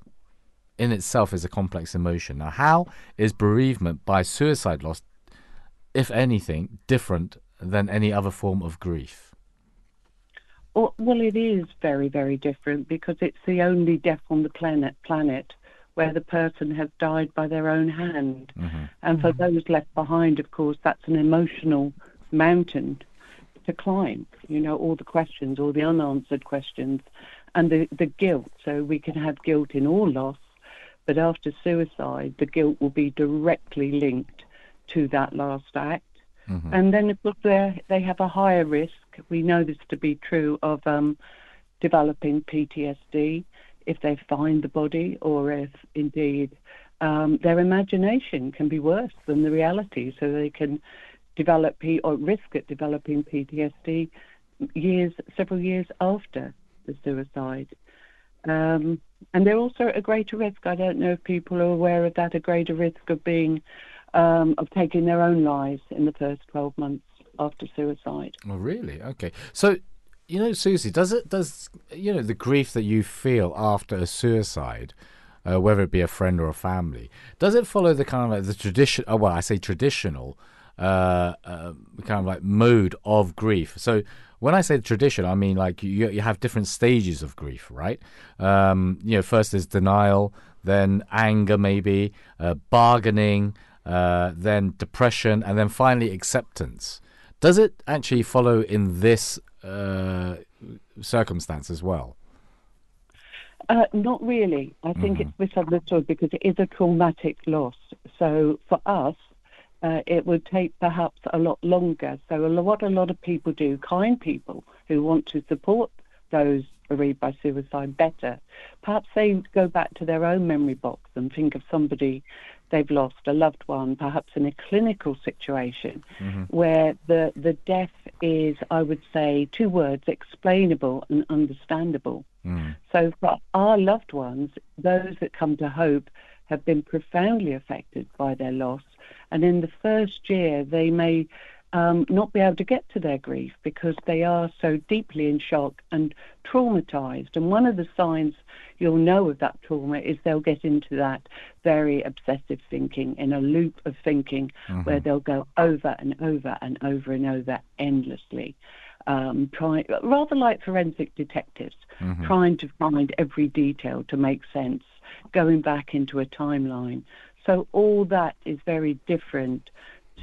in itself is a complex emotion. Now, how is bereavement by suicide loss, if anything, different than any other form of grief? Well, well, it is very, very different because it's the only death on the planet planet where the person has died by their own hand. Mm-hmm. And for mm-hmm. those left behind, of course, that's an emotional mountain to climb. You know, all the questions, all the unanswered questions, and the, the guilt. So we can have guilt in all loss, but after suicide, the guilt will be directly linked to that last act. And then, of course, they they have a higher risk. We know this to be true of um, developing PTSD if they find the body, or if indeed um, their imagination can be worse than the reality, so they can develop P- or risk at developing PTSD years, several years after the suicide. Um, and they're also at a greater risk. I don't know if people are aware of that, a greater risk of being um, of taking their own lives in the first 12 months after suicide. Oh, really? Okay. So, you know, Susie, does it does you know the grief that you feel after a suicide? Uh, whether it be a friend or a family, does it follow the kind of like the tradition? Oh, well, I say traditional, uh, uh, kind of like mode of grief. So when I say tradition, I mean like you you have different stages of grief, right? Um, you know, first is denial, then anger, maybe uh, bargaining, uh, then depression, and then finally acceptance. Does it actually follow in this uh, circumstance as well? Uh, not really. I think Mhm. it's misunderstood because it is a traumatic loss. So for us, uh, it would take perhaps a lot longer. So a what a lot of people do, kind people who want to support those bereaved by suicide better, perhaps they go back to their own memory box and think of somebody they've lost, a loved one, perhaps in a clinical situation mm-hmm. where the, the death is, I would say, two words, explainable and understandable. Mm. So for our loved ones, those that come to Hope have been profoundly affected by their loss. And in the first year, they may um, not be able to get to their grief because they are so deeply in shock and traumatized. And one of the signs you'll know of that trauma is they'll get into that very obsessive thinking, in a loop of thinking where they'll go over and over and over and over endlessly. Um, try, rather like forensic detectives, trying to find every detail to make sense, going back into a timeline. So all that is very different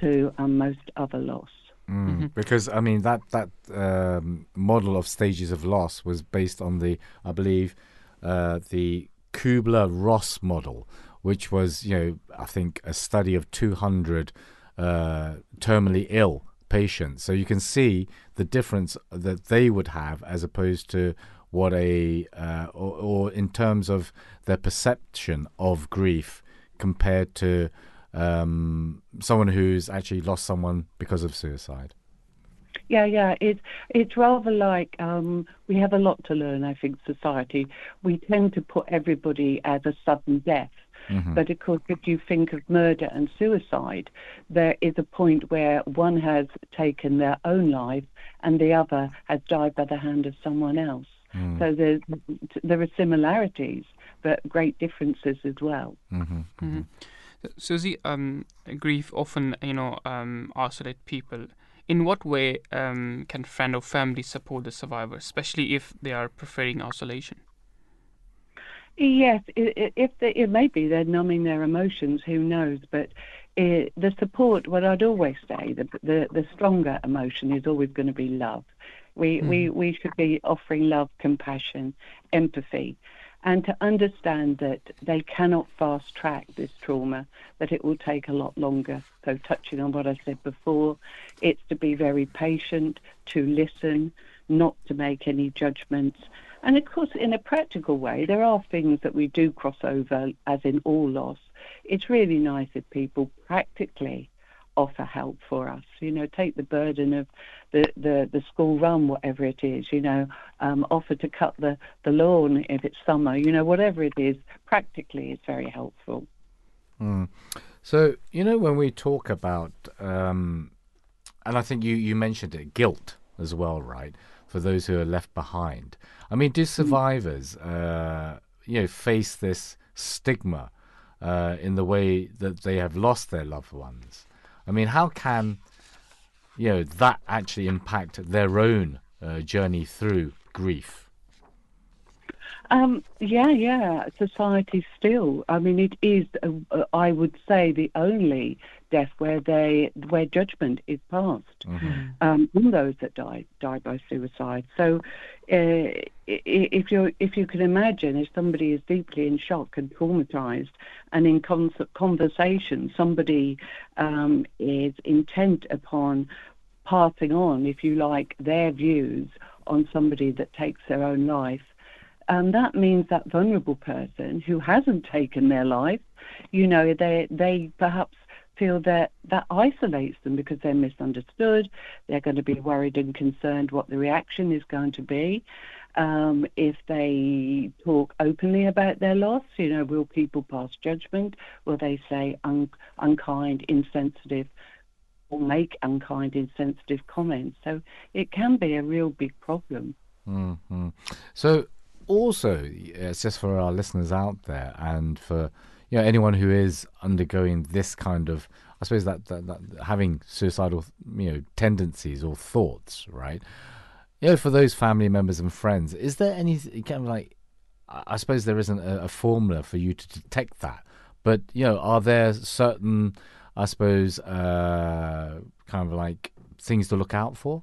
to um, most other loss. Mm, Because I mean that that um, model of stages of loss was based on the I believe uh, the Kubler Ross model, which was you know I think a study of 200 uh, terminally ill patients. So you can see the difference that they would have as opposed to what a uh, or, or in terms of their perception of grief compared to um, someone who's actually lost someone because of suicide. Yeah, yeah. It's it's rather like um, we have a lot to learn. I think society we tend to put everybody as a sudden death, but of course, if you think of murder and suicide, there is a point where one has taken their own life and the other has died by the hand of someone else. So there's there are similarities, but great differences as well. Mm-hmm. Susie, um, grief often, you know, um, isolate people. In what way um, can friend or family support the survivor, especially if they are preferring isolation? Yes, if they, it may be they're numbing their emotions, who knows? But uh the support, what I'd always say, the the, the stronger emotion is always going to be love. We we we should be offering love, compassion, empathy, and to understand that they cannot fast track this trauma, that it will take a lot longer. So, touching on what I said before, it's to be very patient, to listen, not to make any judgments. And of course, in a practical way, there are things that we do cross over, as in all loss. It's really nice if people practically offer help for us. You know, take the burden of the, the, the school run, whatever it is, you know, um, offer to cut the, the lawn if it's summer, you know, whatever it is, practically it's very helpful. So you know when we talk about, um, and I think you you mentioned it, guilt as well, right? For those who are left behind. I mean, do survivors, uh, you know, face this stigma uh, in the way that they have lost their loved ones? I mean, how can you know that actually impact their own uh, journey through grief? Um, yeah, yeah. Society still. I mean, it is. Uh, I would say the only death where they where judgment is passed. Um, on those that die die by suicide. So, uh, i- i- if you if you can imagine, if somebody is deeply in shock and traumatized, and in con- conversation somebody um, is intent upon passing on, if you like, their views on somebody that takes their own life And that means that vulnerable person who hasn't taken their life, you know, they they perhaps feel that that isolates them because they're misunderstood. They're going to be worried and concerned what the reaction is going to be. Um, if they talk openly about their loss, you know, will people pass judgment? Will they say un- unkind, insensitive, or make unkind, insensitive comments? So it can be a real big problem. Mm-hmm. So, also, it's just for our listeners out there and for you know anyone who is undergoing this kind of I suppose that, that, that having suicidal you know tendencies or thoughts, right? You know, for those family members and friends, is there any kind of like I suppose there isn't a, a formula for you to detect that, but you know, are there certain I suppose uh, kind of like things to look out for?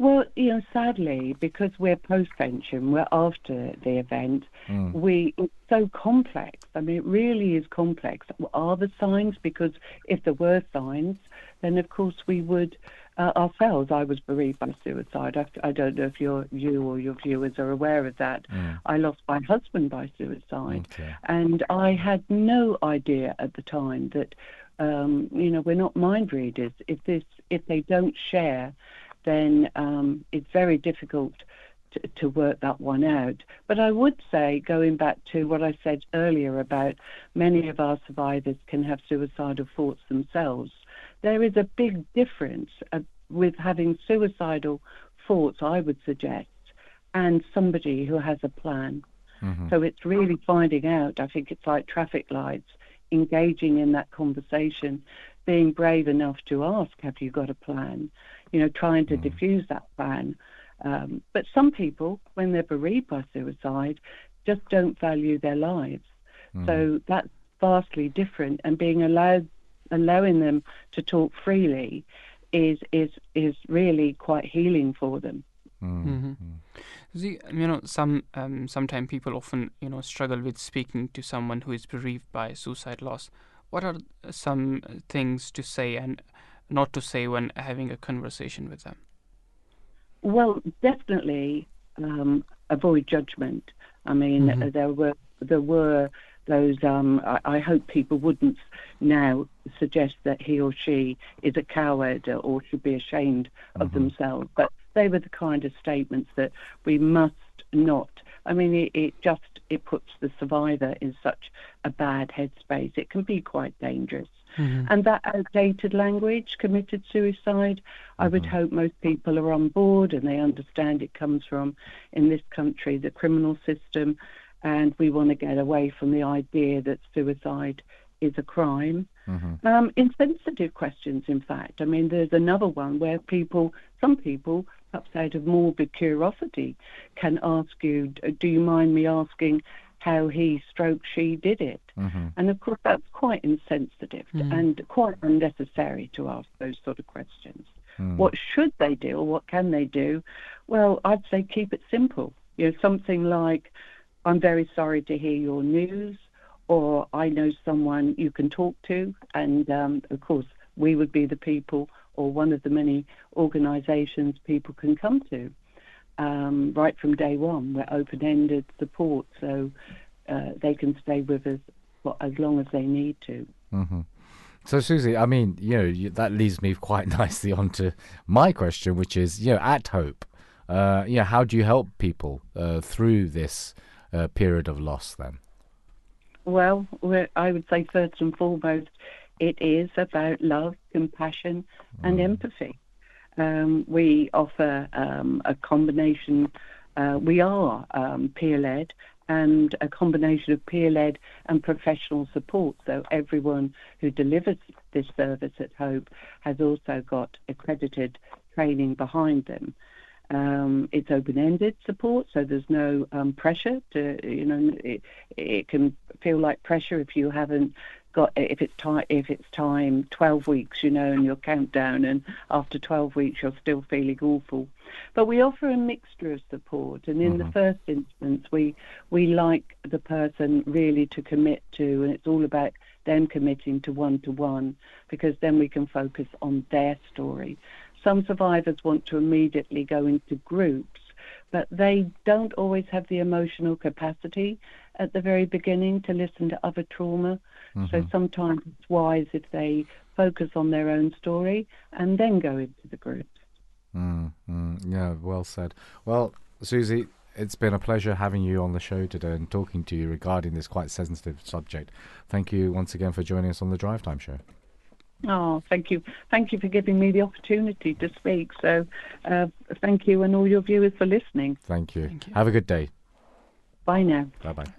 Well, you know, sadly, because we're post-vention, we're after the event, mm. we it's so complex. I mean, it really is complex. Are the signs? Because if there were signs, then of course we would uh, ourselves. I was bereaved by suicide. I, I, don't know if you you or your viewers are aware of that. Mm. I lost my husband by suicide, okay. and I had no idea at the time that. Um, you know, we're not mind readers. If this, if they don't share then um, it's very difficult to, to, work that one out. But I would say, going back to what I said earlier about many of our survivors can have suicidal thoughts themselves, there is a big difference uh, with having suicidal thoughts, I would suggest, and somebody who has a plan. Mm-hmm. So it's really finding out. I think it's like traffic lights, engaging in that conversation, being brave enough to ask, Have you got a plan? You know, trying to mm. diffuse that plan. Um, but some people, when they're bereaved by suicide, just don't value their lives. Mm. So that's vastly different. And being allowed, allowing them to talk freely, is is is really quite healing for them. Mm. Mm-hmm. See, you know, some um, sometimes people often you know struggle with speaking to someone who is bereaved by suicide loss. What are some things to say and not to say when having a conversation with them? Well, definitely um, avoid judgment. I mean, mm-hmm. there were there were those. Um, I, I, hope people wouldn't now suggest that he or she is a coward or should be ashamed of mm-hmm. themselves. But they were the kind of statements that we must not. I mean, it, it just it puts the survivor in such a bad headspace. It can be quite dangerous. Mm-hmm. And that outdated language, committed suicide. I would mm-hmm. hope most people are on board and they understand it comes from, in this country, the criminal system. And we want to get away from the idea that suicide is a crime. Mm-hmm. Um, insensitive questions, in fact. I mean, there's another one where people, some people, perhaps out of morbid curiosity, can ask you, Do you mind me asking how he stroke she did it. Mm-hmm. And of course, that's quite insensitive mm. and quite unnecessary to ask those sort of questions. Mm. What should they do or what can they do? Well, I'd say keep it simple. You know, something like, I'm very sorry to hear your news, or I know someone you can talk to. And um, of course, we would be the people or one of the many organizations people can come to um, right from day one. We're open-ended support, so uh, they can stay with us for as long as they need to. Mm-hmm. So, Susie, I mean, you know, you, that leads me quite nicely onto my question, which is, you know, at Hope, uh, you know, how do you help people uh, through this uh, period of loss then? Well, I would say first and foremost, it is about love, compassion, and mm. empathy. Um, we offer um, a combination. Uh, we are um, peer led and a combination of peer led and professional support. So everyone who delivers this service at Hope has also got accredited training behind them. Um, it's open-ended support, so there's no um, pressure to, you know, it, it, can feel like pressure if you haven't got if it's time if it's time 12 weeks you know and your countdown and after 12 weeks you're still feeling awful but we offer a mixture of support and in mm-hmm. the first instance we we like the person really to commit to and it's all about them committing to one to one because then we can focus on their story some survivors want to immediately go into groups but they don't always have the emotional capacity at the very beginning to listen to other trauma. Mm-hmm. So sometimes it's wise if they focus on their own story and then go into the groups. Mm, mm, yeah, well said. Well, Susie, it's been a pleasure having you on the show today and talking to you regarding this quite sensitive subject. Thank you once again for joining us on the Drive Time Show. Oh, thank you. Thank you for giving me the opportunity to speak. So, uh, thank you and all your viewers for listening. Thank you. Thank you. Have a good day. Bye now. Bye bye.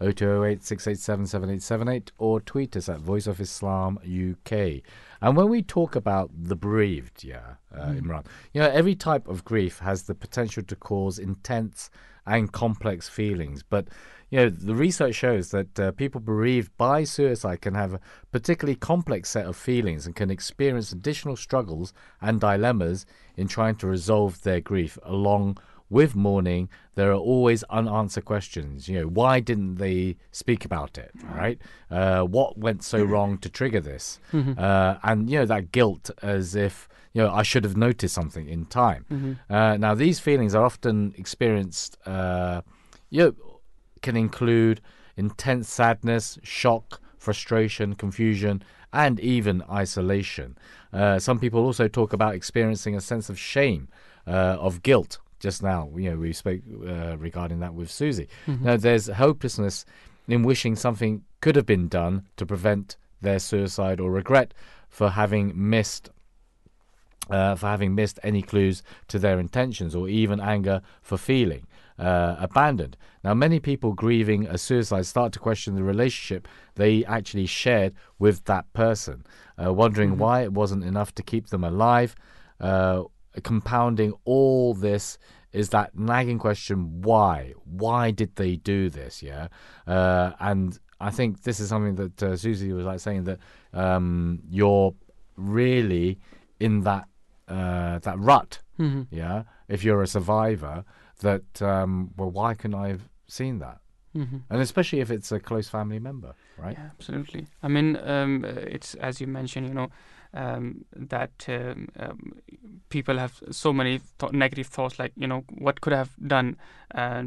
0208 687 7878 or tweet us at Voice of Islam UK. And when we talk about the bereaved, yeah, uh, mm. Imran, you know, every type of grief has the potential to cause intense and complex feelings. But, you know, the research shows that uh, people bereaved by suicide can have a particularly complex set of feelings and can experience additional struggles and dilemmas in trying to resolve their grief along with mourning, there are always unanswered questions. You know, why didn't they speak about it? Right? Uh, what went so wrong to trigger this? Mm-hmm. Uh, and you know that guilt, as if you know I should have noticed something in time. Mm-hmm. Uh, now these feelings are often experienced. Uh, you know, can include intense sadness, shock, frustration, confusion, and even isolation. Uh, some people also talk about experiencing a sense of shame, uh, of guilt just now. You know, we spoke uh, regarding that with Susie. Mm-hmm. Now, there's hopelessness in wishing something could have been done to prevent their suicide or regret for having missed uh, for having missed any clues to their intentions, or even anger for feeling uh, abandoned. Now, many people grieving a suicide start to question the relationship they actually shared with that person, uh, wondering mm-hmm. why it wasn't enough to keep them alive, uh, compounding all this is that nagging question why? Why did they do this? Yeah? Uh, and i think this is something that uh, susie was like saying that um, you're really in that uh, that rut. Mm-hmm. yeah? If you're a survivor that um, well why can i have seen that? Mm-hmm. and especially if it's a close family member right? Yeah absolutely. I mean um, it's as you mentioned you know um, that um, um, people have so many th- negative thoughts, like you know what could I have done uh,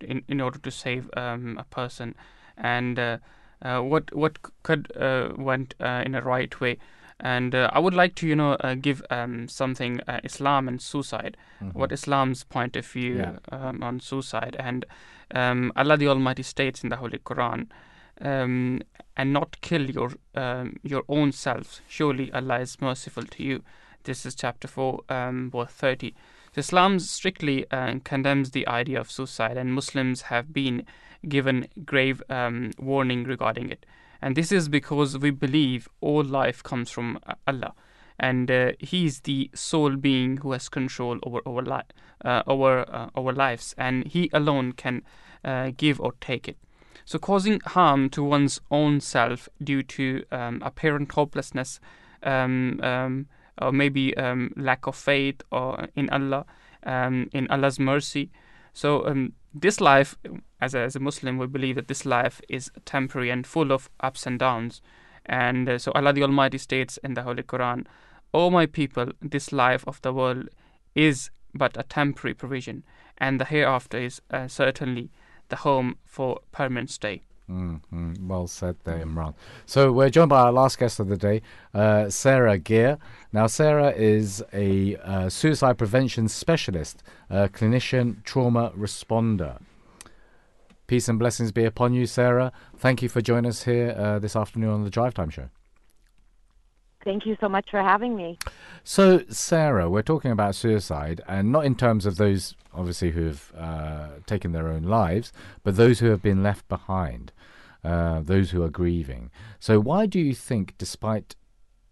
in in order to save um, a person, and uh, uh, what what could uh, went uh, in a right way. And uh, I would like to, you know, give um, something Islam and suicide. Mm-hmm. What Islam's point of view yeah. Um, on suicide, and Allah the Almighty states in the Holy Quran um, and not kill your um, your own self. Surely Allah is merciful to you. This is chapter 4, um, verse 30. Islam strictly uh, condemns the idea of suicide, and Muslims have been given grave um, warning regarding it. And this is because we believe all life comes from Allah, and uh, He is the sole being who has control over our li- uh, over uh, our lives, and He alone can uh, give or take it. So, causing harm to one's own self due to um, apparent hopelessness, um, um, or maybe um, lack of faith or in Allah, um, in Allah's mercy. So, this life, as a, as a Muslim, we believe that this life is temporary and full of ups and downs. And uh, so, Allah the Almighty states in the Holy Quran, O my people, this life of the world is but a temporary provision, and the hereafter is uh, certainly the home for permanent stay. Mm-hmm. Well said there, Imran. So we're joined by our last guest of the day, uh, Sarah Gear. Now, Sarah is a uh, suicide prevention specialist, clinician, trauma responder. Peace and blessings be upon you, Sarah. Thank you for joining us here uh, this afternoon on the Drive Time Show. Thank you so much for having me. So, Sarah, we're talking about suicide, and not in terms of those obviously who have uh, taken their own lives, but those who have been left behind, uh, those who are grieving. So, why do you think, despite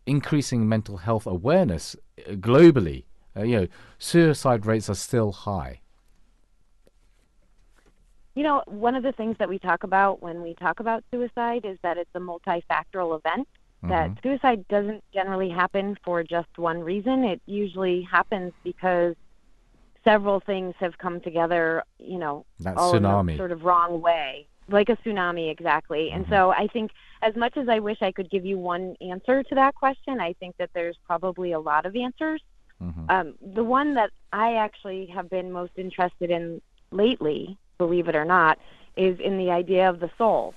increasing mental health awareness uh, globally, uh, you know, suicide rates are still high? You know, one of the things that we talk about when we talk about suicide is that it's a multifactorial event that mm-hmm. suicide doesn't generally happen for just one reason. It usually happens because several things have come together, you know, that all tsunami. in a sort of wrong way. Like a tsunami, exactly. Mm-hmm. And so I think, as much as I wish I could give you one answer to that question, I think that there's probably a lot of answers. Um, the one that I actually have been most interested in lately, believe it or not, is in the idea of the soul.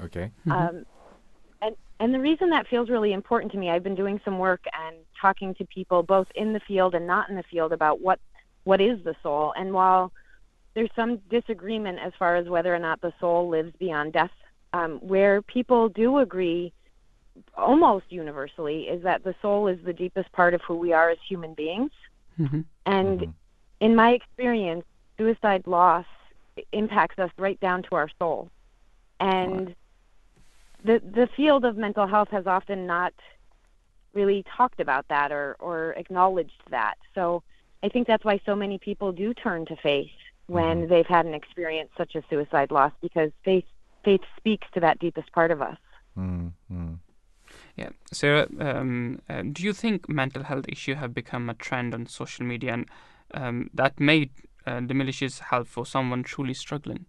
Okay. Um, and and the reason that feels really important to me, I've been doing some work and talking to people both in the field and not in the field about what what is the soul. And while there's some disagreement as far as whether or not the soul lives beyond death, um, where people do agree almost universally is that the soul is the deepest part of who we are as human beings. Mm-hmm. And in my experience, suicide loss impacts us right down to our soul. And the the field of mental health has often not really talked about that or, or acknowledged that. So I think that's why so many people do turn to faith when they've had an experience such as suicide loss because faith faith speaks to that deepest part of us. Mm-hmm. Yeah, Sarah, um, uh, do you think mental health issue have become a trend on social media and um, that may uh, diminishes help for someone truly struggling?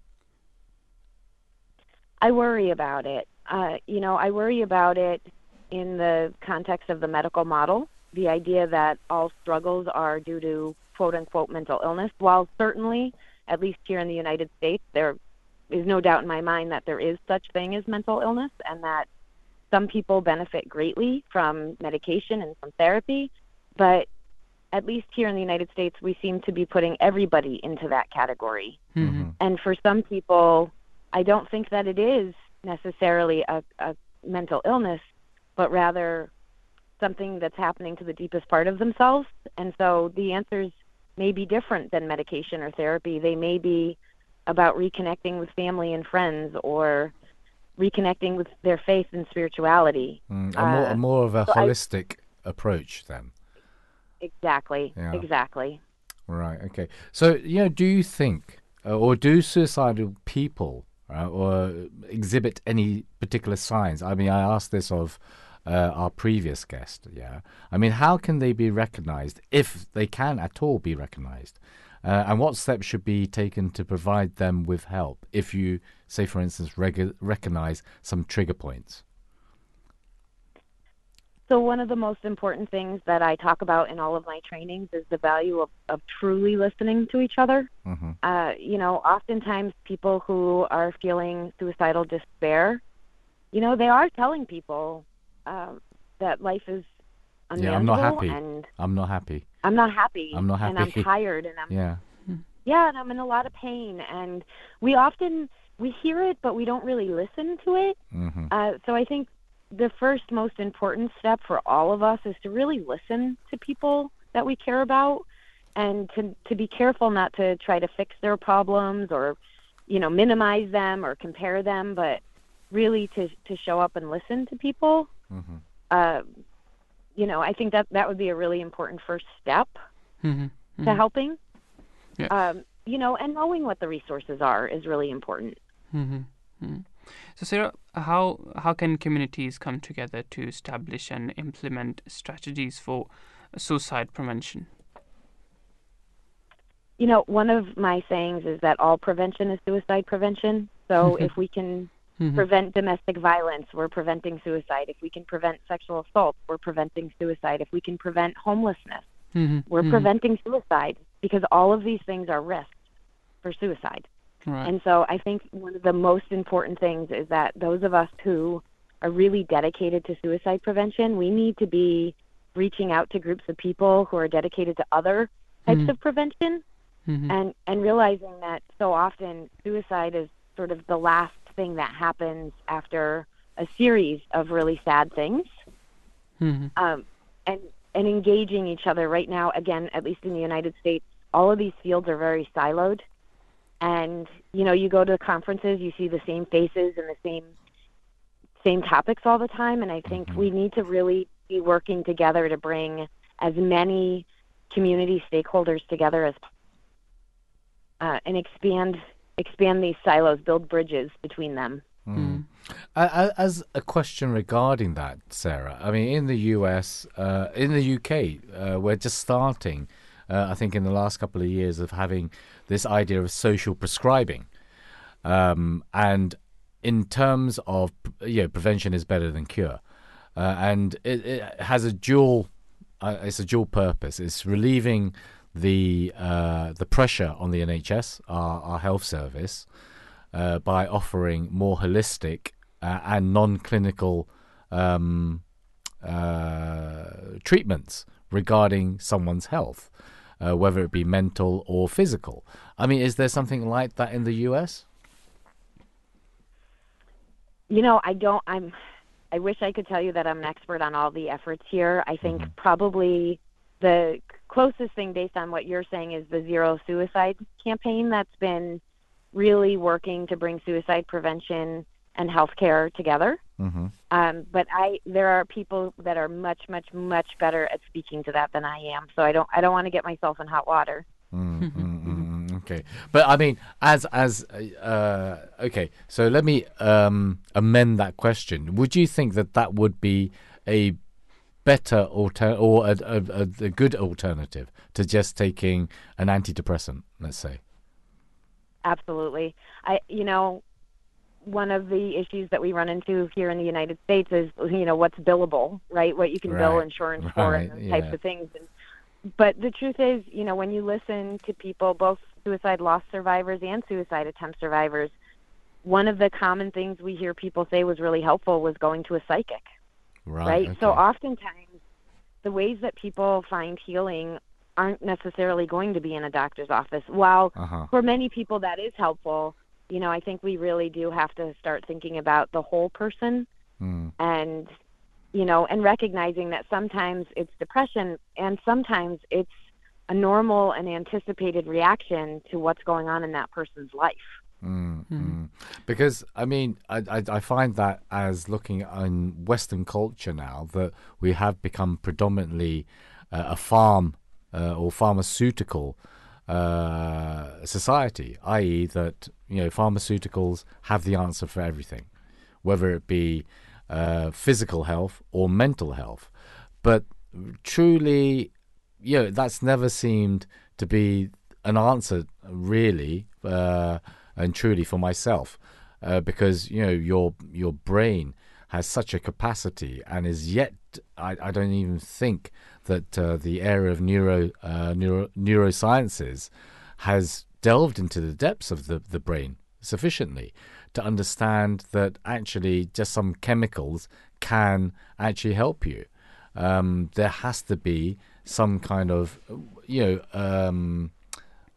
I worry about it. Uh, you know, I worry about it in the context of the medical model, the idea that all struggles are due to quote unquote mental illness. While certainly, at least here in the United States, there is no doubt in my mind that there is such thing as mental illness and that some people benefit greatly from medication and from therapy, but at least here in the United States, we seem to be putting everybody into that category. Mm-hmm. And for some people, I don't think that it is necessarily a, a mental illness, but rather something that's happening to the deepest part of themselves. And so the answers may be different than medication or therapy. They may be about reconnecting with family and friends or reconnecting with their faith and spirituality. Mm, a, more, Uh, a more of a so I- holistic approach then. Exactly. Yeah. Exactly. Right. Okay. So, you know, do you think, uh, or do suicidal people, uh, or exhibit any particular signs? I mean, I asked this of uh, our previous guest. Yeah. I mean, how can they be recognized, if they can at all be recognized? Uh, and what steps should be taken to provide them with help if you, say, for instance, reg- recognize some trigger points? So one of the most important things that I talk about in all of my trainings is the value of, of truly listening to each other. Mhm. Uh, you know, oftentimes people who are feeling suicidal despair, you know, they are telling people um, that life is Yeah, I'm not happy. and I'm not happy. I'm not happy. I'm not happy. And I'm tired and I'm Yeah. yeah, and I'm in a lot of pain. And we often we hear it, but we don't really listen to it. hmm Uh, so I think the first most important step for all of us is to really listen to people that we care about and to to be careful not to try to fix their problems or you know minimize them or compare them but really to to show up and listen to people hmm uh, you know i think that that would be a really important first step Mm-hmm. to helping Yeah. um, you know and knowing what the resources are is really important Mm-hmm. So, Sarah, how how can communities come together to establish and implement strategies for suicide prevention? you know, one of my sayings is that all prevention is suicide prevention. So if we can Mhm. prevent domestic violence, we're preventing suicide. If we can prevent sexual assault, we're preventing suicide. If we can prevent homelessness, Mhm. we're Mhm. preventing suicide because all of these things are risks for suicide. Right. And so I think one of the most important things is that those of us who are really dedicated to suicide prevention, we need to be reaching out to groups of people who are dedicated to other types Mhm. of prevention Mhm. and and realizing that so often suicide is sort of the last thing that happens after a series of really sad things Mhm. um, and and engaging each other right now again at least in the united states all of these fields are very siloed and you know you go to conferences you see the same faces and the same same topics all the time. And i think we need to really be working together to bring as many community stakeholders together as uh, and expand expand these silos build bridges between them. Mm. As a question regarding that, Sarah, I mean, in the US, uh, in the UK, uh, we're just starting, uh, I think, in the last couple of years of having this idea of social prescribing. Um, and in terms of, you know, prevention is better than cure. Uh, and it, it has a dual uh, it's a dual purpose. It's relieving the uh, the pressure on the NHS, our, our health service, uh, by offering more holistic uh, and non-clinical um, uh, treatments regarding someone's health, uh, whether it be mental or physical. I mean, is there something like that in the US? You know, I don't. I'm. I wish I could tell you that I'm an expert on all the efforts here. I think mm-hmm. probably the closest thing, based on what you're saying, is the zero suicide campaign that's been really working to bring suicide prevention and healthcare together. Mm-hmm. Um, but I, there are people that are much, much, much better at speaking to that than I am. So I don't, I don't want to get myself in hot water. Mm-hmm. okay, but I mean, as as uh, okay, so let me um, amend that question. Would you think that that would be a better alter or a, a, a good alternative to just taking an antidepressant? Let's say. Absolutely. I, you know, one of the issues that we run into here in the United States is, you know, what's billable, right? What you can right. bill insurance right. for and those yeah. types of things. And, but the truth is, you know, when you listen to people, both suicide loss survivors and suicide attempt survivors, one of the common things we hear people say was really helpful was going to a psychic. Right. right? Okay. So oftentimes, the ways that people find healing aren't necessarily going to be in a doctor's office. While uh-huh. for many people that is helpful, you know, I think we really do have to start thinking about the whole person mm. and you know, and recognizing that sometimes it's depression and sometimes it's a normal and anticipated reaction to what's going on in that person's life. Mm, mm. Because I mean, I, I, I find that as looking in Western culture now that we have become predominantly uh, a farm uh, or pharmaceutical uh, society, i.e., that you know pharmaceuticals have the answer for everything, whether it be uh, physical health or mental health. But truly, you know, that's never seemed to be an answer, really, uh, and truly for myself, uh, because you know your your brain has such a capacity and is yet I, I don't even think that uh, the area of neuro, uh, neuro neurosciences has delved into the depths of the, the brain sufficiently to understand that actually just some chemicals can actually help you. Um, there has to be some kind of, you know, um,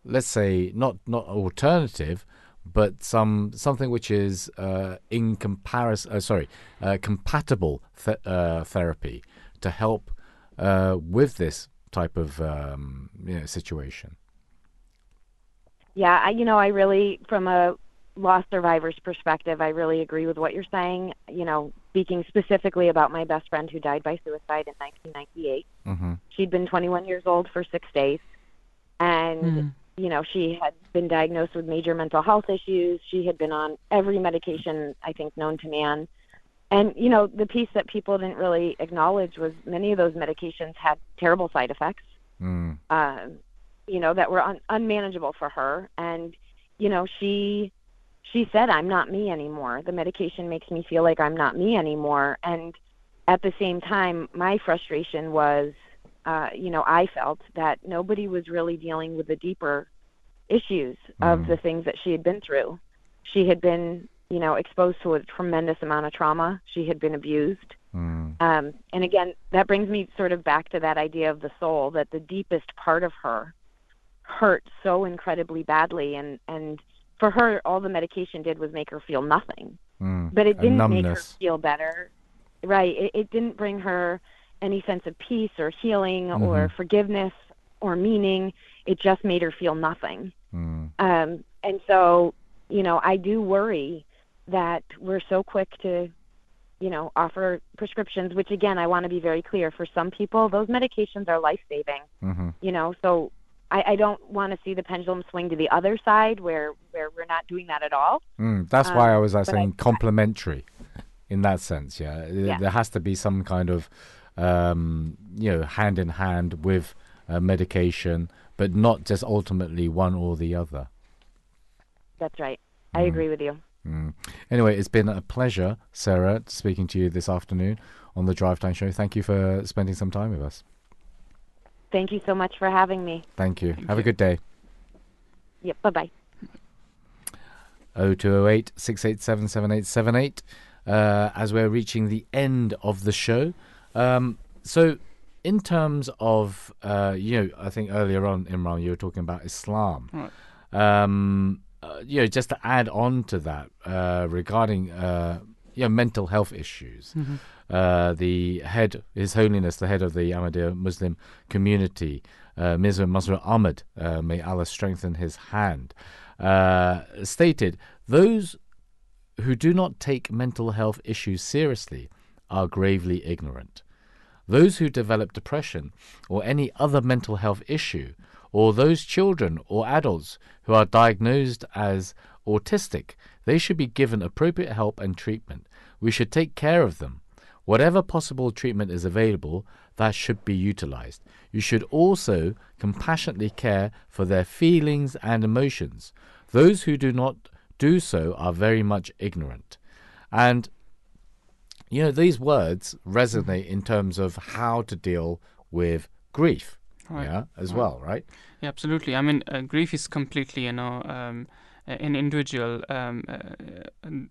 let's say not not alternative, but some something which is uh, in comparison, uh, sorry, uh, compatible th- uh, therapy to help uh, with this type of um, you know, situation. Yeah, I, you know, I really, from a loss survivor's perspective, I really agree with what you're saying. You know, speaking specifically about my best friend who died by suicide in 1998. Mm-hmm. She'd been 21 years old for six days, and mm. You know, she had been diagnosed with major mental health issues. She had been on every medication I think known to man and you know, the piece that people didn't really acknowledge was many of those medications had terrible side effects. Mm. Uh, you know, that were un- unmanageable for her, and you know, she she said, "I'm not me anymore. The medication makes me feel like I'm not me anymore." And at the same time, my frustration was, uh, you know, I felt that nobody was really dealing with the deeper issues mm. of the things that she had been through. She had been you know, exposed to a tremendous amount of trauma. She had been abused. Mm. Um, and again, that brings me sort of back to that idea of the soul that the deepest part of her hurt so incredibly badly. And, and for her, all the medication did was make her feel nothing. Mm. But it didn't make her feel better. Right. It, it didn't bring her any sense of peace or healing mm-hmm. or forgiveness or meaning. It just made her feel nothing. Mm. Um, and so, you know, I do worry that we're so quick to you know offer prescriptions which again i want to be very clear for some people those medications are life saving mm-hmm. you know so I, I don't want to see the pendulum swing to the other side where where we're not doing that at all mm, that's um, why i was uh, saying I, complementary in that sense yeah. yeah. there has to be some kind of um, you know hand in hand with uh, medication but not just ultimately one or the other that's right i mm. agree with you Mm. Anyway, it's been a pleasure, Sarah, speaking to you this afternoon on the Drive Time Show. Thank you for spending some time with us. Thank you so much for having me. Thank you. Have a good day. Yep. Bye bye. 0208 687 7878 uh, as we're reaching the end of the show. Um, so, in terms of, uh, you know, I think earlier on, Imran, you were talking about Islam. Right. Um, uh, you know, just to add on to that uh, regarding, uh, you know, mental health issues. Mhm. Uh, the head, His Holiness, the head of the Ahmadiyya Muslim community, uh, Mirza Masroor Ahmad, uh, may Allah strengthen his hand, uh, stated those who do not take mental health issues seriously are gravely ignorant. Those who develop depression or any other mental health issue, or those children or adults who are diagnosed as autistic, they should be given appropriate help and treatment. We should take care of them. Whatever possible treatment is available, that should be utilized. You should also compassionately care for their feelings and emotions. Those who do not do so are very much ignorant. And, you know, these words resonate in terms of how to deal with grief. Right. Yeah, as Right. well, right? Yeah, absolutely. I mean, uh, grief is completely, you know, um, an individual um, uh,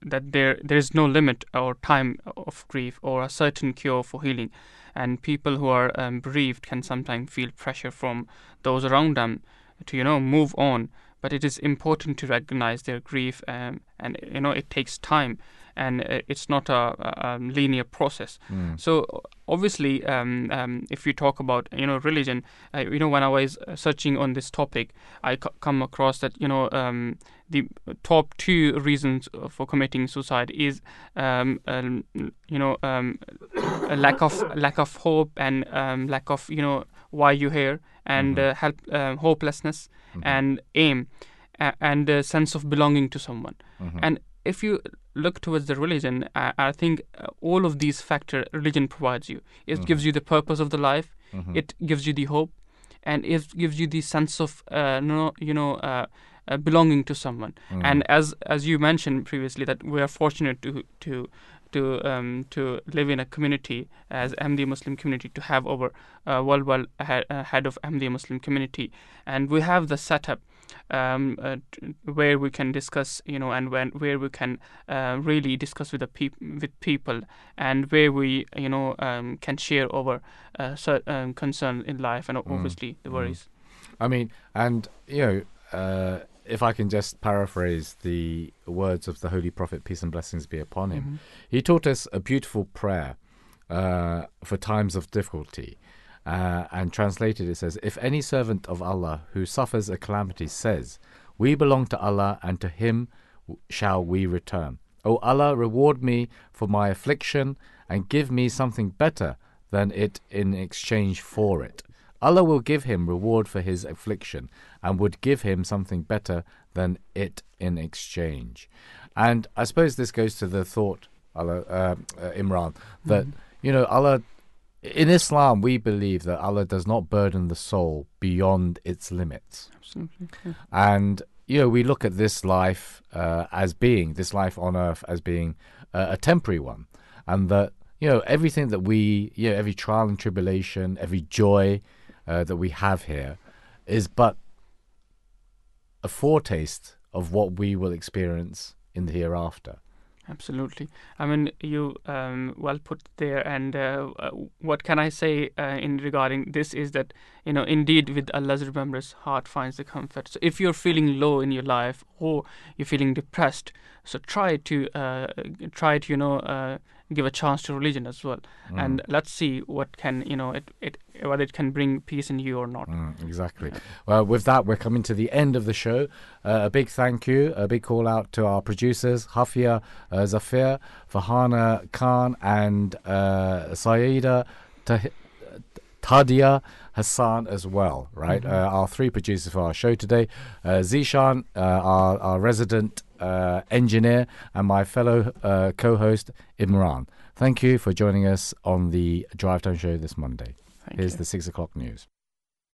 that there there is no limit or time of grief or a certain cure for healing, and people who are um, bereaved can sometimes feel pressure from those around them to you know move on. But it is important to recognize their grief, um, and you know it takes time, and uh, it's not a, a, linear process. Mm. So obviously, um, um, if you talk about you know religion, uh, you know when I was uh, searching on this topic, I come across that you know um, the top two reasons for committing suicide is um, um, you know um, a lack of lack of hope and um, lack of you know why you here and uh, help uh, hopelessness and aim a- and a sense of belonging to someone Mhm. and if you look towards the religion, I, I think uh, all of these factors religion provides you. It Mhm. gives you the purpose of the life. Mhm. It gives you the hope, and it gives you the sense of uh, no, you know, uh, uh, belonging to someone. Mhm. And as as you mentioned previously, that we are fortunate to to to um, to live in a community as Ahmadiyya Muslim community to have our uh, worldwide head, uh, head of Ahmadiyya Muslim community, and we have the setup um, uh, where we can discuss, you know, and when where we can uh, really discuss with the peop- with people, and where we, you know, um, can share over uh, certain um, concerns in life and obviously the mm. worries. I mean, and you know, uh, if I can just paraphrase the words of the Holy Prophet, peace and blessings be upon him, Mhm. he taught us a beautiful prayer uh, for times of difficulty. Uh, and translated, it says, If any servant of Allah who suffers a calamity says, We belong to Allah and to Him shall we return. O Allah, reward me for my affliction and give me something better than it in exchange for it. Allah will give him reward for his affliction and would give him something better than it in exchange. And I suppose this goes to the thought, Allah, uh, uh, Imran, that, you know, Allah, in Islam, we believe that Allah does not burden the soul beyond its limits. Absolutely. yeah. And, you know, we look at this life uh, as being, this life on earth as being uh, a temporary one. And that, you know, everything that we, you know, every trial and tribulation, every joy uh, that we have here is but a foretaste of what we will experience in the hereafter. Absolutely. I mean, you um, well put there. And uh, uh, what can I say uh, in regarding this is that you know, indeed, with Allah's remembrance, heart finds the comfort. So if you're feeling low in your life or you're feeling depressed, so try to uh, try to you know uh, give a chance to religion as well, and let's see what can you know it, it whether it can bring peace in you or not. Mm, exactly. Well, with that, we're coming to the end of the show. Uh, a big thank you, a big call out to our producers, Hafia uh, Zafir, Fahana Khan, and uh, Saida Tah- Tadia Hassan as well, right? Uh, our three producers for our show today uh, Zishan, uh, our, our resident uh, engineer, and my fellow uh, co host, Imran. Thank you for joining us on the Drive Time Show this Monday. Thank Here's you. the six o'clock news.